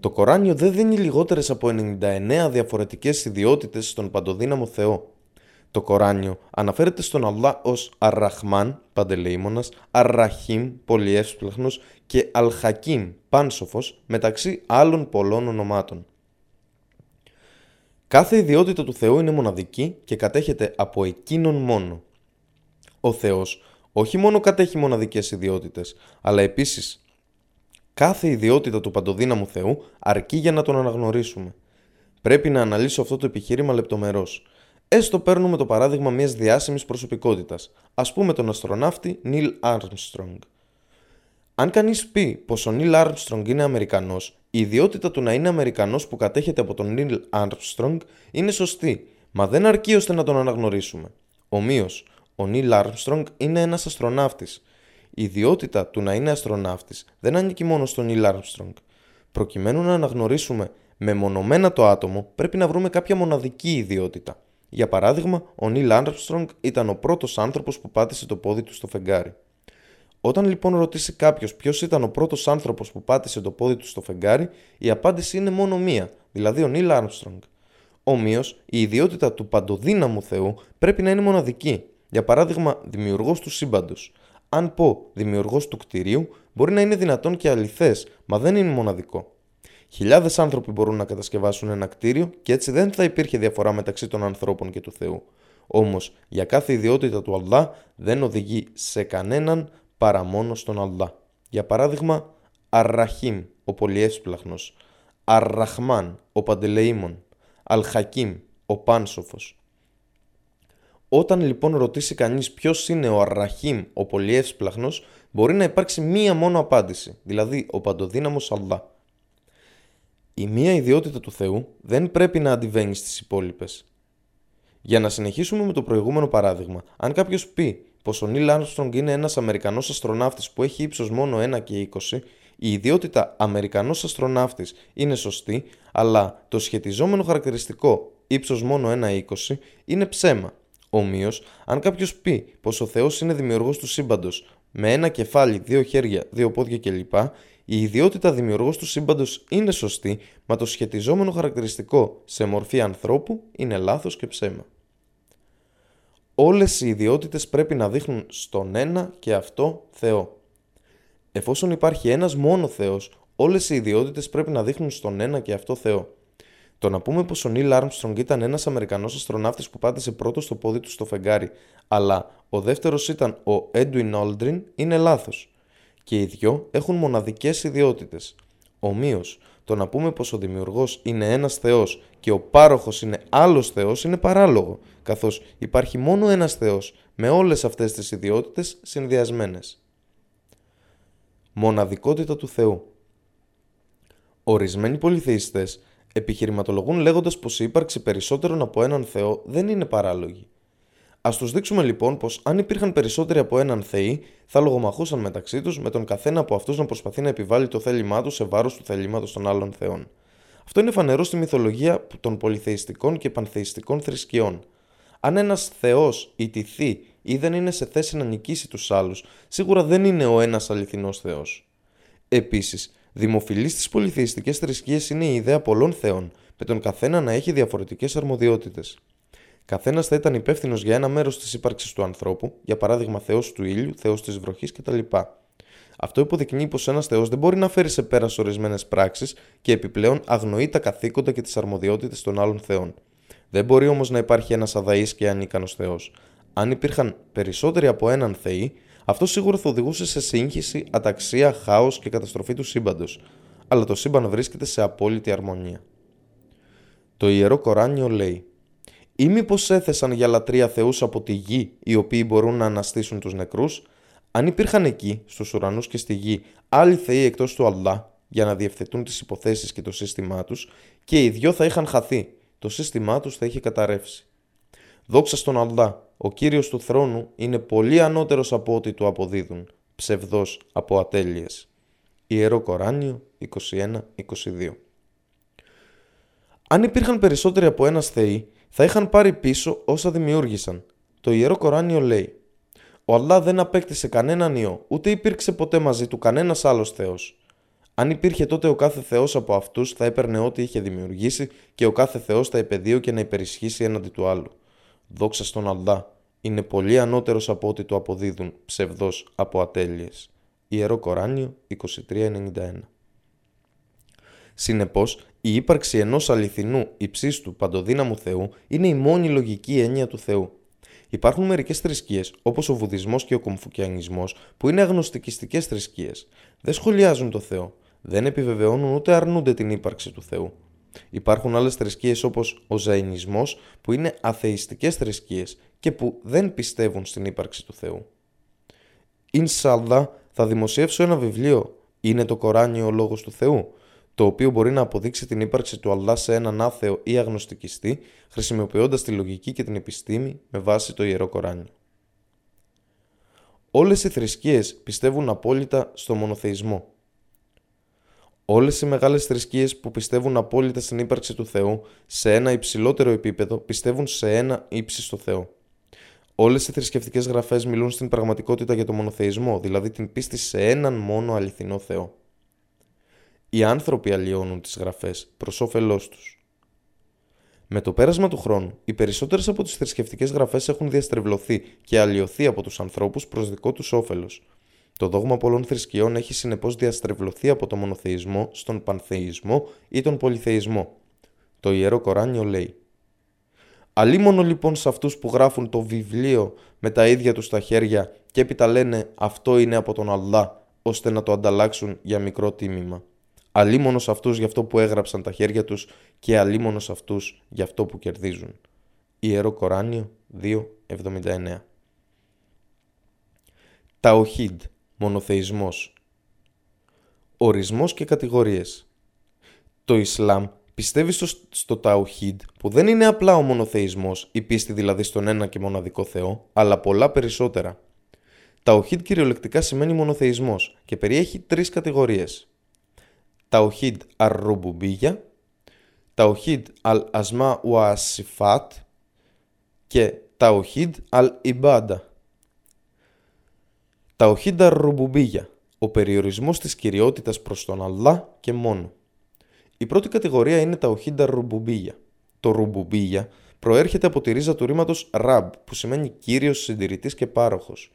Το Κοράνιο δεν δίνει λιγότερες από 99 διαφορετικές ιδιότητες στον παντοδύναμο Θεό. Το Κοράνιο αναφέρεται στον Αλλά ως Αρραχμάν, παντελεήμονας, Αρραχίμ, πολυεύσπλαχνος και Αλχακίμ, πάνσοφος, μεταξύ άλλων πολλών ονομάτων. Κάθε ιδιότητα του Θεού είναι μοναδική και κατέχεται από εκείνον μόνο. Ο Θεός όχι μόνο κατέχει μοναδικές ιδιότητες, αλλά επίσης κάθε ιδιότητα του παντοδύναμου Θεού αρκεί για να τον αναγνωρίσουμε. Πρέπει να αναλύσω αυτό το επιχείρημα λεπτομερώς. Έστω παίρνουμε το παράδειγμα μιας διάσημης προσωπικότητας, ας πούμε τον αστροναύτη Νίλ Armstrong. Αν κανείς πει πως ο Νίλ Άρμστρονγκ είναι Αμερικανός, η ιδιότητα του να είναι Αμερικανός που κατέχεται από τον Νίλ Άρμστρονγκ είναι σωστή, μα δεν αρκεί ώστε να τον αναγνωρίσουμε. Ομοίως, ο Νίλ Άρμστρονγκ είναι ένας αστροναύτης. Η ιδιότητα του να είναι αστροναύτης δεν ανήκει μόνο στον Νίλ Άρμστρονγκ. Προκειμένου να αναγνωρίσουμε μεμονωμένα το άτομο, πρέπει να βρούμε κάποια μοναδική ιδιότητα. Για παράδειγμα, ο Νίλ Άρμστρονγκ ήταν ο πρώτος άνθρωπος που πάτησε το πόδι του στο φεγγάρι. Όταν λοιπόν ρωτήσει κάποιος ποιος ήταν ο πρώτος άνθρωπος που πάτησε το πόδι του στο φεγγάρι, η απάντηση είναι μόνο μία, δηλαδή ο Νίλ Άρμστρονγκ. Ομοίως, η ιδιότητα του παντοδύναμου Θεού πρέπει να είναι μοναδική. Για παράδειγμα, δημιουργός του σύμπαντος. Αν πω δημιουργός του κτηρίου, μπορεί να είναι δυνατόν και αληθές, μα δεν είναι μοναδικό. Χιλιάδες άνθρωποι μπορούν να κατασκευάσουν ένα κτίριο και έτσι δεν θα υπήρχε διαφορά μεταξύ των ανθρώπων και του Θεού. Όμως, για κάθε ιδιότητα του Αλλά δεν οδηγεί σε κανέναν παρά μόνος στον Αλλά. Για παράδειγμα, Αρραχίμ, ο πολυεύσπλαχνος, Αρραχμάν, ο παντελεήμων, Αλχακίμ, ο πάνσοφος. Όταν λοιπόν ρωτήσει κανείς ποιος είναι ο Αρραχίμ, ο πολυεύσπλαχνος, μπορεί να υπάρξει μία μόνο απάντηση, δηλαδή ο παντοδύναμος Αλλά. Η μία ιδιότητα του Θεού δεν πρέπει να αντιβαίνει στις υπόλοιπες. Για να συνεχίσουμε με το προηγούμενο παράδειγμα, αν κάποιος πει πως ο Νίλ Άρμστρονγκ είναι ένας Αμερικανός αστροναύτης που έχει ύψος μόνο 1 και 20, η ιδιότητα Αμερικανός αστροναύτης είναι σωστή, αλλά το σχετιζόμενο χαρακτηριστικό ύψος μόνο 1,20 είναι ψέμα. Ομοίως, αν κάποιος πει πως ο Θεός είναι δημιουργός του σύμπαντος με ένα κεφάλι, δύο χέρια, δύο πόδια κλπ., η ιδιότητα δημιουργός του σύμπαντος είναι σωστή, μα το σχετιζόμενο χαρακτηριστικό σε μορφή ανθρώπου είναι λάθος και ψέμα όλες οι ιδιότητες πρέπει να δείχνουν στον ένα και αυτό Θεό. Εφόσον υπάρχει ένας μόνο Θεός, όλες οι ιδιότητες πρέπει να δείχνουν στον ένα και αυτό Θεό. Το να πούμε πως ο Νίλ Άρμστρονγκ ήταν ένας Αμερικανός αστροναύτης που πάτησε πρώτος στο πόδι του στο φεγγάρι, αλλά ο δεύτερος ήταν ο Έντουιν Όλντριν είναι λάθος. Και οι δυο έχουν μοναδικές ιδιότητες. Ομοίως, το να πούμε πως ο δημιουργός είναι ένας θεός και ο πάροχος είναι άλλος θεός είναι παράλογο, καθώς υπάρχει μόνο ένας θεός με όλες αυτές τις ιδιότητες συνδυασμένες. Μοναδικότητα του Θεού Ορισμένοι πολυθεϊστές επιχειρηματολογούν λέγοντας πως η ύπαρξη περισσότερων από έναν Θεό δεν είναι παράλογη. Α τους δείξουμε λοιπόν πως αν υπήρχαν περισσότεροι από έναν Θεοί, θα λογομαχούσαν μεταξύ τους με τον καθένα από αυτούς να προσπαθεί να επιβάλλει το θέλημά τους σε βάρος του θελήματο των άλλων Θεών. Αυτό είναι φανερό στη μυθολογία των πολυθεϊστικών και πανθεϊστικών θρησκειών. Αν ένας Θεός ιτηθεί ή δεν είναι σε θέση να νικήσει τους άλλους, σίγουρα δεν είναι ο ένας αληθινός Θεός. Επίσης, δημοφιλής στις πολυθεϊστικές θρησκείες είναι η ιδέα πολλών Θεών, με τον καθένα να έχει διαφορετικές αρμοδιότητες. Καθένας θα ήταν υπεύθυνος για ένα μέρος της ύπαρξης του ανθρώπου, για παράδειγμα Θεός του ήλιου, Θεός της βροχής κτλ. Αυτό υποδεικνύει πως ένας Θεός δεν μπορεί να φέρει σε πέρα ορισμένες πράξεις και επιπλέον αγνοεί τα καθήκοντα και τις αρμοδιότητες των άλλων Θεών. Δεν μπορεί όμως να υπάρχει ένας αδαή και ανίκανος Θεός. Αν υπήρχαν περισσότεροι από έναν Θεή, αυτό σίγουρα θα οδηγούσε σε σύγχυση, αταξία, χάος και καταστροφή του σύμπαντος. Αλλά το σύμπαν βρίσκεται σε απόλυτη αρμονία. Το ιερό Κοράνιο λέει ή μήπως έθεσαν για λατρεία θεούς από τη γη οι οποίοι μπορούν να αναστήσουν τους νεκρούς, αν υπήρχαν εκεί, στους ουρανούς και στη γη, άλλοι θεοί εκτός του Αλλά για να διευθετούν τις υποθέσεις και το σύστημά τους και οι δυο θα είχαν χαθεί, το σύστημά τους θα είχε καταρρεύσει. Δόξα στον Αλλά, ο Κύριος του θρόνου είναι πολύ ανώτερος από ό,τι του αποδίδουν, ψευδός από ατέλειες. Ιερό Κοράνιο 21-22 Αν υπήρχαν περισσότεροι από ένας θεοί, θα είχαν πάρει πίσω όσα δημιούργησαν. Το Ιερό Κοράνιο λέει «Ο Αλλά δεν απέκτησε κανέναν ιό, ούτε υπήρξε ποτέ μαζί του κανένας άλλος Θεός. Αν υπήρχε τότε ο κάθε Θεός από αυτούς θα έπαιρνε ό,τι είχε δημιουργήσει και ο κάθε Θεός θα επαιδείωκε να υπερισχύσει έναντι του άλλου. Δόξα στον Αλδά, είναι πολύ ανώτερος από ό,τι του αποδίδουν ψευδός από ατέλειες. Ιερό Κοράνιο 2391 Συνεπώς, η ύπαρξη ενός αληθινού υψίστου παντοδύναμου Θεού είναι η μόνη λογική έννοια του Θεού. Υπάρχουν μερικές θρησκείες, όπως ο Βουδισμός και ο Κομφουκιανισμός, που είναι αγνωστικιστικές θρησκείες. Δεν σχολιάζουν το Θεό, δεν επιβεβαιώνουν ούτε αρνούνται την ύπαρξη του Θεού. Υπάρχουν άλλες θρησκείες όπως ο Ζαϊνισμός που είναι αθεϊστικές θρησκείες και που δεν πιστεύουν στην ύπαρξη του Θεού. Ινσάλδα θα δημοσιεύσω ένα βιβλίο «Είναι το Κοράνιο ο Λόγος του Θεού» το οποίο μπορεί να αποδείξει την ύπαρξη του Αλλά σε έναν άθεο ή αγνωστικιστή, χρησιμοποιώντας τη λογική και την επιστήμη με βάση το ιερό Κοράνιο. Όλες οι θρησκείες πιστεύουν απόλυτα στο μονοθεϊσμό. Όλες οι μεγάλες θρησκείες που πιστεύουν απόλυτα στην ύπαρξη του Θεού σε ένα υψηλότερο επίπεδο πιστεύουν σε ένα ύψιστο Θεό. Όλες οι θρησκευτικές γραφές μιλούν στην πραγματικότητα για το μονοθεϊσμό, δηλαδή την πίστη σε έναν μόνο αληθινό Θεό. Οι άνθρωποι αλλοιώνουν τις γραφές προς όφελός τους. Με το πέρασμα του χρόνου, οι περισσότερες από τις θρησκευτικές γραφές έχουν διαστρεβλωθεί και αλλοιωθεί από τους ανθρώπους προς δικό τους όφελος. Το δόγμα πολλών θρησκειών έχει συνεπώς διαστρεβλωθεί από το μονοθεϊσμό στον πανθεϊσμό ή τον πολυθεϊσμό. Το Ιερό Κοράνιο λέει Αλίμονο λοιπόν σε αυτούς που γράφουν το βιβλίο με τα ίδια τους τα χέρια και έπειτα λένε αυτό είναι από τον Αλλά ώστε να το ανταλλάξουν για μικρό τίμημα αλίμονο σε αυτούς για αυτό που έγραψαν τα χέρια τους και αλίμονο σε αυτούς για αυτό που κερδίζουν. Ιερό Κοράνιο 2.79 Ταοχίντ, μονοθεϊσμός. Ορισμός και κατηγορίες Το Ισλάμ πιστεύει στο, στο που δεν είναι απλά ο μονοθεϊσμός, η πίστη δηλαδή στον ένα και μοναδικό Θεό, αλλά πολλά περισσότερα. Ταουχίδ κυριολεκτικά σημαίνει μονοθεϊσμός και περιέχει τρεις κατηγορίες. Ταουχίδ αρ-Ρουμπουμπίγια, αλ-Ασμά ουα και Ταουχίδ αλ-Ιμπάντα. Τα οχίντα ρουμπουμπίγια, ο περιορισμός της κυριότητας προς τον Αλλά και μόνο. Η πρώτη κατηγορία είναι τα οχίντα ρουμπουμπίγια. Το ρουμπουμπίγια προέρχεται από τη ρίζα του ρήματος ραμπ, που σημαίνει κύριος, συντηρητής και πάροχος.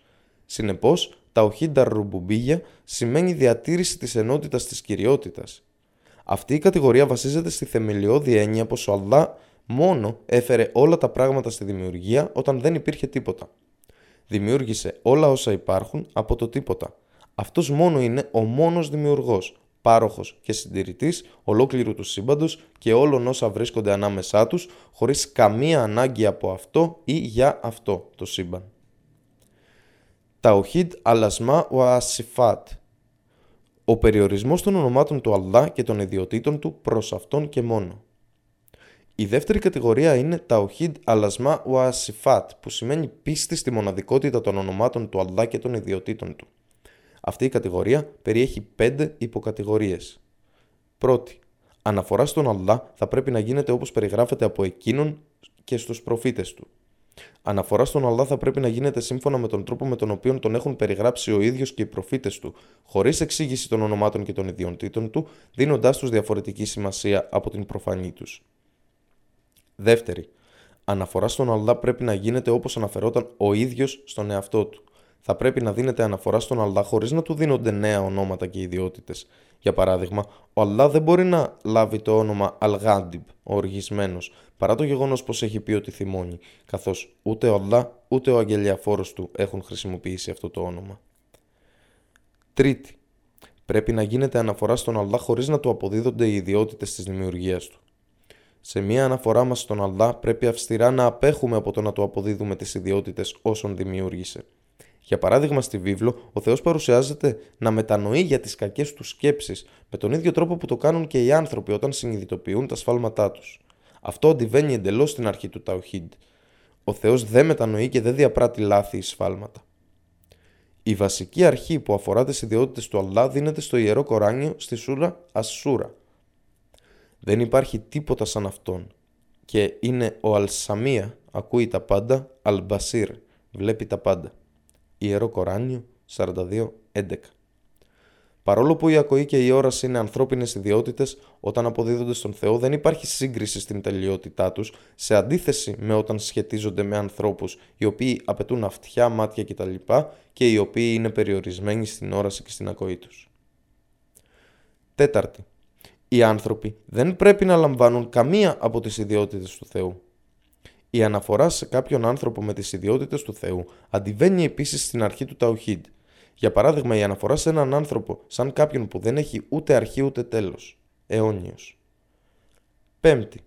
Συνεπώς, τα οχίντα ρουμπουμπίγια σημαίνει διατήρηση της ενότητας της κυριότητας. Αυτή η κατηγορία βασίζεται στη θεμελιώδη έννοια πως ο Αλλά μόνο έφερε όλα τα πράγματα στη δημιουργία όταν δεν υπήρχε τίποτα. Δημιούργησε όλα όσα υπάρχουν από το τίποτα. Αυτός μόνο είναι ο μόνος δημιουργός, πάροχος και συντηρητής ολόκληρου του σύμπαντος και όλων όσα βρίσκονται ανάμεσά τους, χωρίς καμία ανάγκη από αυτό ή για αυτό το σύμπαν. Ταοχίδ αλασμά ο ασιφάτ. Ο περιορισμός των ονομάτων του Αλλά και των ιδιωτήτων του προς αυτόν και μόνο. Η δεύτερη κατηγορία είναι Ταοχίδ αλασμά ο ασιφάτ, που σημαίνει πίστη στη μοναδικότητα των ονομάτων του Αλλά και των ιδιωτήτων του. Αυτή η κατηγορία περιέχει πέντε υποκατηγορίες. Πρώτη, αναφορά στον Αλλά θα πρέπει να γίνεται όπως περιγράφεται από εκείνον και στους προφήτες του. Αναφορά στον Αλλά θα πρέπει να γίνεται σύμφωνα με τον τρόπο με τον οποίο τον έχουν περιγράψει ο ίδιος και οι προφήτες του, χωρίς εξήγηση των ονομάτων και των ιδιωτήτων του, δίνοντάς τους διαφορετική σημασία από την προφανή τους. Δεύτερη, αναφορά στον Αλλά πρέπει να γίνεται όπως αναφερόταν ο ίδιος στον εαυτό του. Θα πρέπει να δίνεται αναφορά στον Αλλά χωρίς να του δίνονται νέα ονόματα και ιδιότητες. Για παράδειγμα, ο Αλλά δεν μπορεί να λάβει το όνομα Αλγάντιμπ, ο οργισμένος, παρά το γεγονός πως έχει πει ότι θυμώνει, καθώς ούτε ο Αλλά ούτε ο αγγελιαφόρος του έχουν χρησιμοποιήσει αυτό το όνομα. Τρίτη, πρέπει να γίνεται αναφορά στον Αλλά χωρίς να του αποδίδονται οι ιδιότητες της δημιουργίας του. Σε μία αναφορά μας στον Αλλά πρέπει αυστηρά να απέχουμε από το να του αποδίδουμε τις ιδιότητες όσων δημιούργησε. Για παράδειγμα, στη βίβλο, ο Θεός παρουσιάζεται να μετανοεί για τις κακές του σκέψεις με τον ίδιο τρόπο που το κάνουν και οι άνθρωποι όταν συνειδητοποιούν τα σφάλματά τους. Αυτό αντιβαίνει εντελώς στην αρχή του Ταοχίντ. Ο Θεός δεν μετανοεί και δεν διαπράττει λάθη ή σφάλματα. Η βασική αρχή που αφορά τις ιδιότητες του Αλλά δίνεται στο ιερό Κοράνιο στη Σούρα Ασσούρα. Δεν υπάρχει τίποτα σαν αυτόν. Και είναι ο Αλσαμία, ακούει τα πάντα, Αλμπασίρ, βλέπει τα πάντα. Ιερό Κοράνιο 42.11 Παρόλο που η ακοή και η όραση είναι ανθρώπινες ιδιότητες, όταν αποδίδονται στον Θεό δεν υπάρχει σύγκριση στην τελειότητά τους, σε αντίθεση με όταν σχετίζονται με ανθρώπους οι οποίοι απαιτούν αυτιά, μάτια κτλ. και οι οποίοι είναι περιορισμένοι στην όραση και στην ακοή τους. Τέταρτη. Οι άνθρωποι δεν πρέπει να λαμβάνουν καμία από τις ιδιότητες του Θεού. Η αναφορά σε κάποιον άνθρωπο με τις ιδιότητες του Θεού αντιβαίνει επίσης στην αρχή του Ταουχίντ, για παράδειγμα, η αναφορά σε έναν άνθρωπο σαν κάποιον που δεν έχει ούτε αρχή ούτε τέλος. Αιώνιος. Πέμπτη.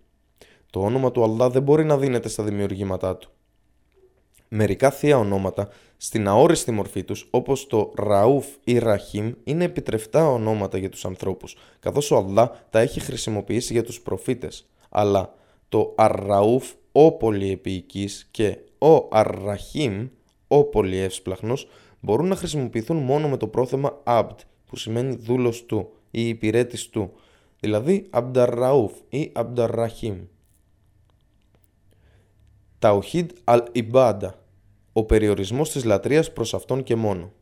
Το όνομα του Αλλά δεν μπορεί να δίνεται στα δημιουργήματά του. Μερικά θεία ονόματα, στην αόριστη μορφή τους, όπως το Ραούφ ή Ραχίμ, είναι επιτρεφτά ονόματα για τους ανθρώπους, καθώς ο Αλλά τα έχει χρησιμοποιήσει για τους προφήτες. Αλλά το Αρραούφ, ο πολυεπίοικης και ο Αρραχίμ, ο πολυεύσπλαχνος, μπορούν να χρησιμοποιηθούν μόνο με το πρόθεμα abd, που σημαίνει δούλος του ή υπηρέτης του, δηλαδή Abdarrauf ή Abdarrahim. Tawhid al-Ibada, ο περιορισμός της λατρείας προς αυτόν και μόνο.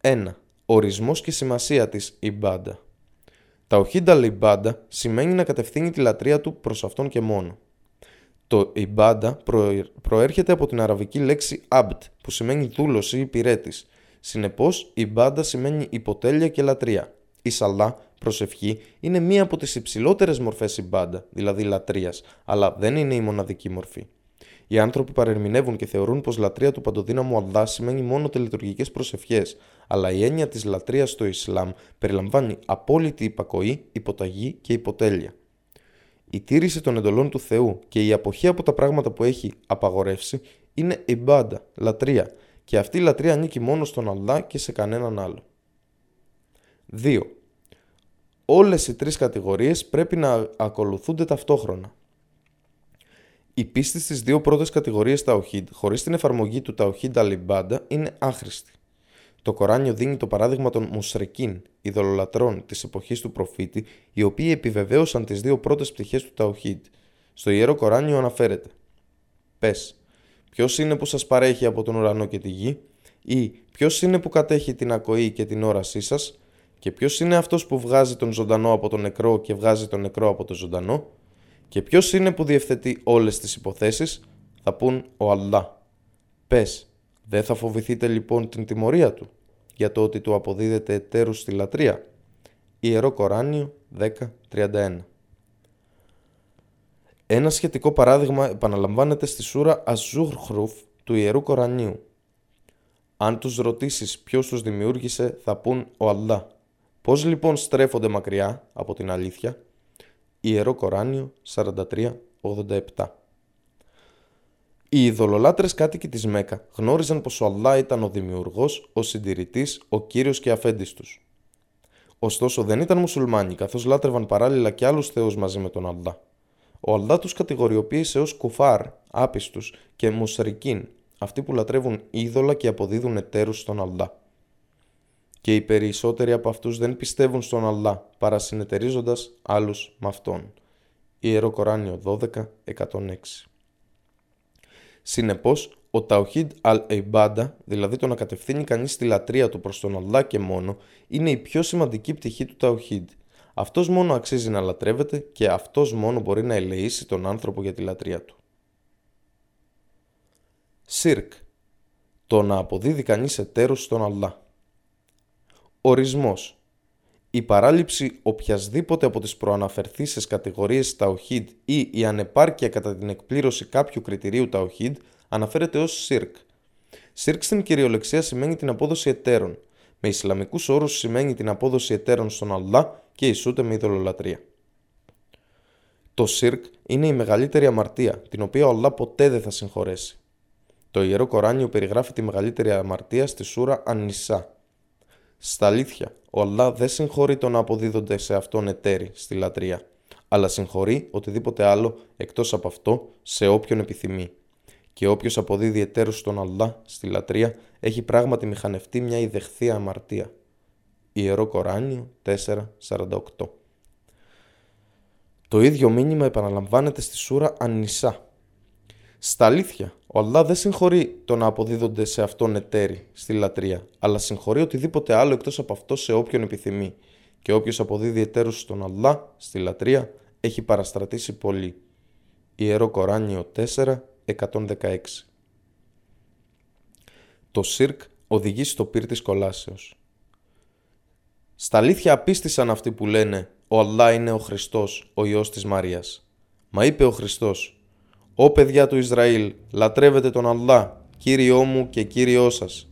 1. Ορισμός και σημασία της Ibada. Tawhid al-Ibada σημαίνει να κατευθύνει τη λατρεία του προς αυτόν και μόνο. Το «ιμπάντα» προέρχεται από την αραβική λέξη «abd» που σημαίνει δούλος ή υπηρέτης. Συνεπώς, «ιμπάντα» σημαίνει υποτέλεια και λατρεία. Η σαλά, προσευχή, είναι μία από τις υψηλότερες μορφές «ιμπάντα», δηλαδή λατρείας, αλλά δεν είναι η μοναδική μορφή. Οι άνθρωποι παρερμηνεύουν και θεωρούν πως λατρεία του παντοδύναμου Αλλά σημαίνει μόνο τελετουργικές προσευχές, αλλά η έννοια της λατρείας στο Ισλάμ περιλαμβάνει απόλυτη υπακοή, υποταγή και υποτέλεια η τήρηση των εντολών του Θεού και η αποχή από τα πράγματα που έχει απαγορεύσει είναι ιμπάντα, λατρεία, και αυτή η λατρεία ανήκει μόνο στον Αλλά και σε κανέναν άλλο. 2. Όλες οι τρεις κατηγορίες πρέπει να ακολουθούνται ταυτόχρονα. Η πίστη στις δύο πρώτες κατηγορίες Ταοχίδ χωρίς την εφαρμογή του Ταοχίδ Αλιμπάντα είναι άχρηστη. Το Κοράνιο δίνει το παράδειγμα των Μουσρεκίν, ειδωλολατρών της εποχής του προφήτη, οι οποίοι επιβεβαίωσαν τις δύο πρώτες πτυχές του Ταουχίδ. Στο ιερό Κοράνιο αναφέρεται. Πες, ποιος είναι που σας παρέχει από τον ουρανό και τη γη, ή ποιος είναι που κατέχει την ακοή και την όρασή σας, και ποιος είναι αυτός που βγάζει τον ζωντανό από τον νεκρό και βγάζει τον νεκρό από τον ζωντανό, και ποιος είναι που διευθετεί όλες τις υποθέσεις, θα πούν ο Αλλά. Πες, δεν θα φοβηθείτε λοιπόν την τιμωρία του για το ότι του αποδίδεται εταίρους στη λατρεία. Ιερό Κοράνιο 10.31 Ένα σχετικό παράδειγμα επαναλαμβάνεται στη σούρα Αζούγχρουφ του Ιερού Κορανίου. Αν τους ρωτήσεις ποιος τους δημιούργησε θα πούν ο Αλλά. Πώς λοιπόν στρέφονται μακριά από την αλήθεια; Ιερό Κοράνιο 43.87 οι ειδωλολάτρες κάτοικοι της Μέκα γνώριζαν πως ο Αλλά ήταν ο δημιουργός, ο συντηρητής, ο κύριος και αφέντης τους. Ωστόσο δεν ήταν μουσουλμάνοι, καθώς λάτρευαν παράλληλα και άλλους θεούς μαζί με τον Αλλά. Ο Αλλά τους κατηγοριοποίησε ως κουφάρ, άπιστους και μουσρικίν, αυτοί που λατρεύουν είδωλα και αποδίδουν εταίρους στον Αλλά. Και οι περισσότεροι από αυτούς δεν πιστεύουν στον Αλλά, παρασυνεταιρίζοντας άλλους με αυτόν. Ιερό Κοράνιο 12, 106 Συνεπώς, ο Ταοχίδ Al-Eibada, δηλαδή το να κατευθύνει κανείς τη λατρεία του προς τον Αλλά και μόνο, είναι η πιο σημαντική πτυχή του Ταοχίδ. Αυτός μόνο αξίζει να λατρεύεται και αυτός μόνο μπορεί να ελεήσει τον άνθρωπο για τη λατρεία του. Σύρκ. Το να αποδίδει κανείς εταίρους στον Αλλά. Ορισμός. Η παράληψη οποιασδήποτε από τις προαναφερθήσεις κατηγορίες ταοχίδ ή η ανεπάρκεια κατά την εκπλήρωση κάποιου κριτηρίου ταοχίδ αναφέρεται ως σύρκ. Σύρκ στην κυριολεξία σημαίνει την απόδοση εταίρων. Με Ισλαμικούς όρους σημαίνει την απόδοση εταίρων στον Αλλά και ισούται με ειδωλολατρία. Το σύρκ είναι η μεγαλύτερη αμαρτία, την οποία ο Αλλά ποτέ δεν θα συγχωρέσει. Το ιερό Κοράνιο περιγράφει τη μεγαλύτερη αμαρτία στη σούρα Ανισά. Στα αλήθεια, ο Αλλά δεν συγχωρεί το να αποδίδονται σε αυτόν εταίροι στη λατρεία, αλλά συγχωρεί οτιδήποτε άλλο εκτός από αυτό σε όποιον επιθυμεί. Και όποιος αποδίδει εταίρους στον Αλλά στη λατρεία έχει πράγματι μηχανευτεί μια ιδεχθεία αμαρτία. Ιερό Κοράνιο 4.48 Το ίδιο μήνυμα επαναλαμβάνεται στη σούρα Ανισά. Στα αλήθεια, ο Αλλά δεν συγχωρεί το να αποδίδονται σε αυτόν εταίροι στη λατρεία, αλλά συγχωρεί οτιδήποτε άλλο εκτός από αυτό σε όποιον επιθυμεί. Και όποιος αποδίδει εταίρους στον Αλλά στη λατρεία έχει παραστρατήσει πολύ. Ιερό Κοράνιο 4, 116 Το Σιρκ οδηγεί στο πύρ της κολάσεως. Στα αλήθεια απίστησαν αυτοί που λένε «Ο Αλλά είναι ο Χριστός, ο Υιός της Μαρίας». Μα είπε ο Χριστός «Ω παιδιά του Ισραήλ, λατρεύετε τον Αλλά, Κύριό μου και Κύριό σας».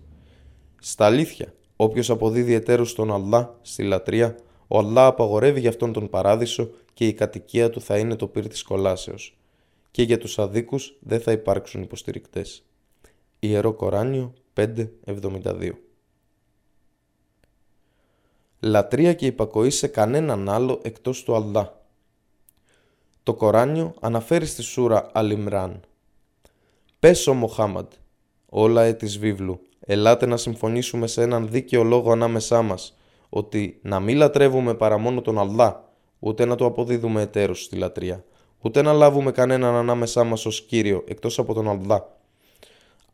Στα αλήθεια, όποιος αποδίδει εταίρους στον Αλλά στη λατρεία, ο Αλλά απαγορεύει για αυτόν τον παράδεισο και η κατοικία του θα είναι το πύρ της κολάσεως. Και για τους αδίκους δεν θα υπάρξουν υποστηρικτές. Ιερό Κοράνιο 5.72 Λατρεία και υπακοή σε κανέναν άλλο εκτός του Αλλά. Το Κοράνιο αναφέρει στη σούρα Αλιμράν. Πες ο Μοχάμαντ, όλα ε της βίβλου, ελάτε να συμφωνήσουμε σε έναν δίκαιο λόγο ανάμεσά μας, ότι να μην λατρεύουμε παρά μόνο τον Αλλά, ούτε να το αποδίδουμε εταίρους στη λατρεία, ούτε να λάβουμε κανέναν ανάμεσά μας ως Κύριο εκτός από τον Αλλά.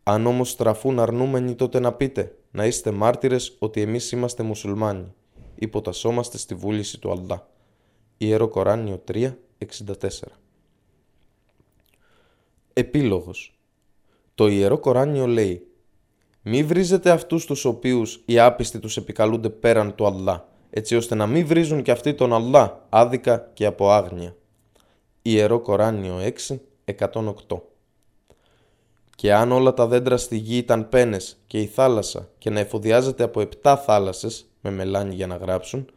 Αν όμως στραφούν αρνούμενοι τότε να πείτε, να είστε μάρτυρες ότι εμείς είμαστε μουσουλμάνοι, υποτασσόμαστε στη βούληση του Αλλά. Ιερό Κοράνιο 3, 64 Επίλογος. Το Ιερό Κοράνιο λέει «Μη βρίζετε αυτούς τους οποίους οι άπιστοι τους επικαλούνται πέραν του Αλλά, έτσι ώστε να μην βρίζουν και αυτοί τον Αλλά άδικα και από άγνοια». Ιερό Κοράνιο 6, 108 και αν όλα τα δέντρα στη γη ήταν πένες και η θάλασσα και να εφοδιάζεται από επτά θάλασσες με μελάνι για να γράψουν,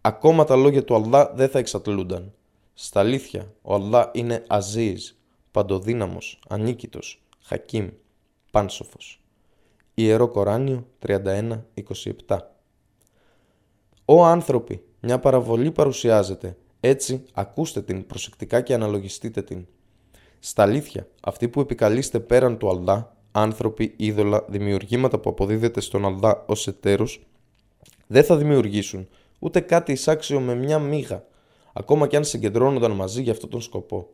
ακόμα τα λόγια του Αλλά δεν θα εξατλούνταν. Στα αλήθεια, ο Αλλά είναι Αζίζ, παντοδύναμος, ανίκητος, Χακίμ, πάνσοφος. Ιερό Κοράνιο 31-27 Ω άνθρωποι, μια παραβολή παρουσιάζεται, έτσι ακούστε την προσεκτικά και αναλογιστείτε την. Στα αλήθεια, αυτοί που επικαλείστε πέραν του Αλλά, άνθρωποι, είδωλα, δημιουργήματα που αποδίδεται στον Αλλά ως εταίρους, δεν θα δημιουργήσουν ούτε κάτι εισάξιο με μια μύγα, ακόμα και αν συγκεντρώνονταν μαζί για αυτόν τον σκοπό.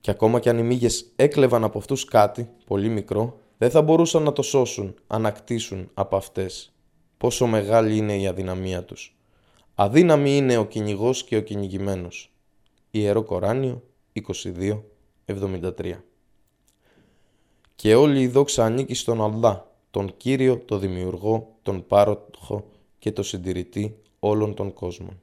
Και ακόμα και αν οι μύγες έκλεβαν από αυτούς κάτι, πολύ μικρό, δεν θα μπορούσαν να το σώσουν, ανακτήσουν από αυτές. Πόσο μεγάλη είναι η αδυναμία τους. Αδύναμη είναι ο κυνηγός και ο κυνηγημένος. Ιερό Κοράνιο 22-73 Και όλη η δόξα ανήκει στον Αλλά, τον Κύριο, τον Δημιουργό, τον Πάροχο και τον Συντηρητή όλων των κόσμων.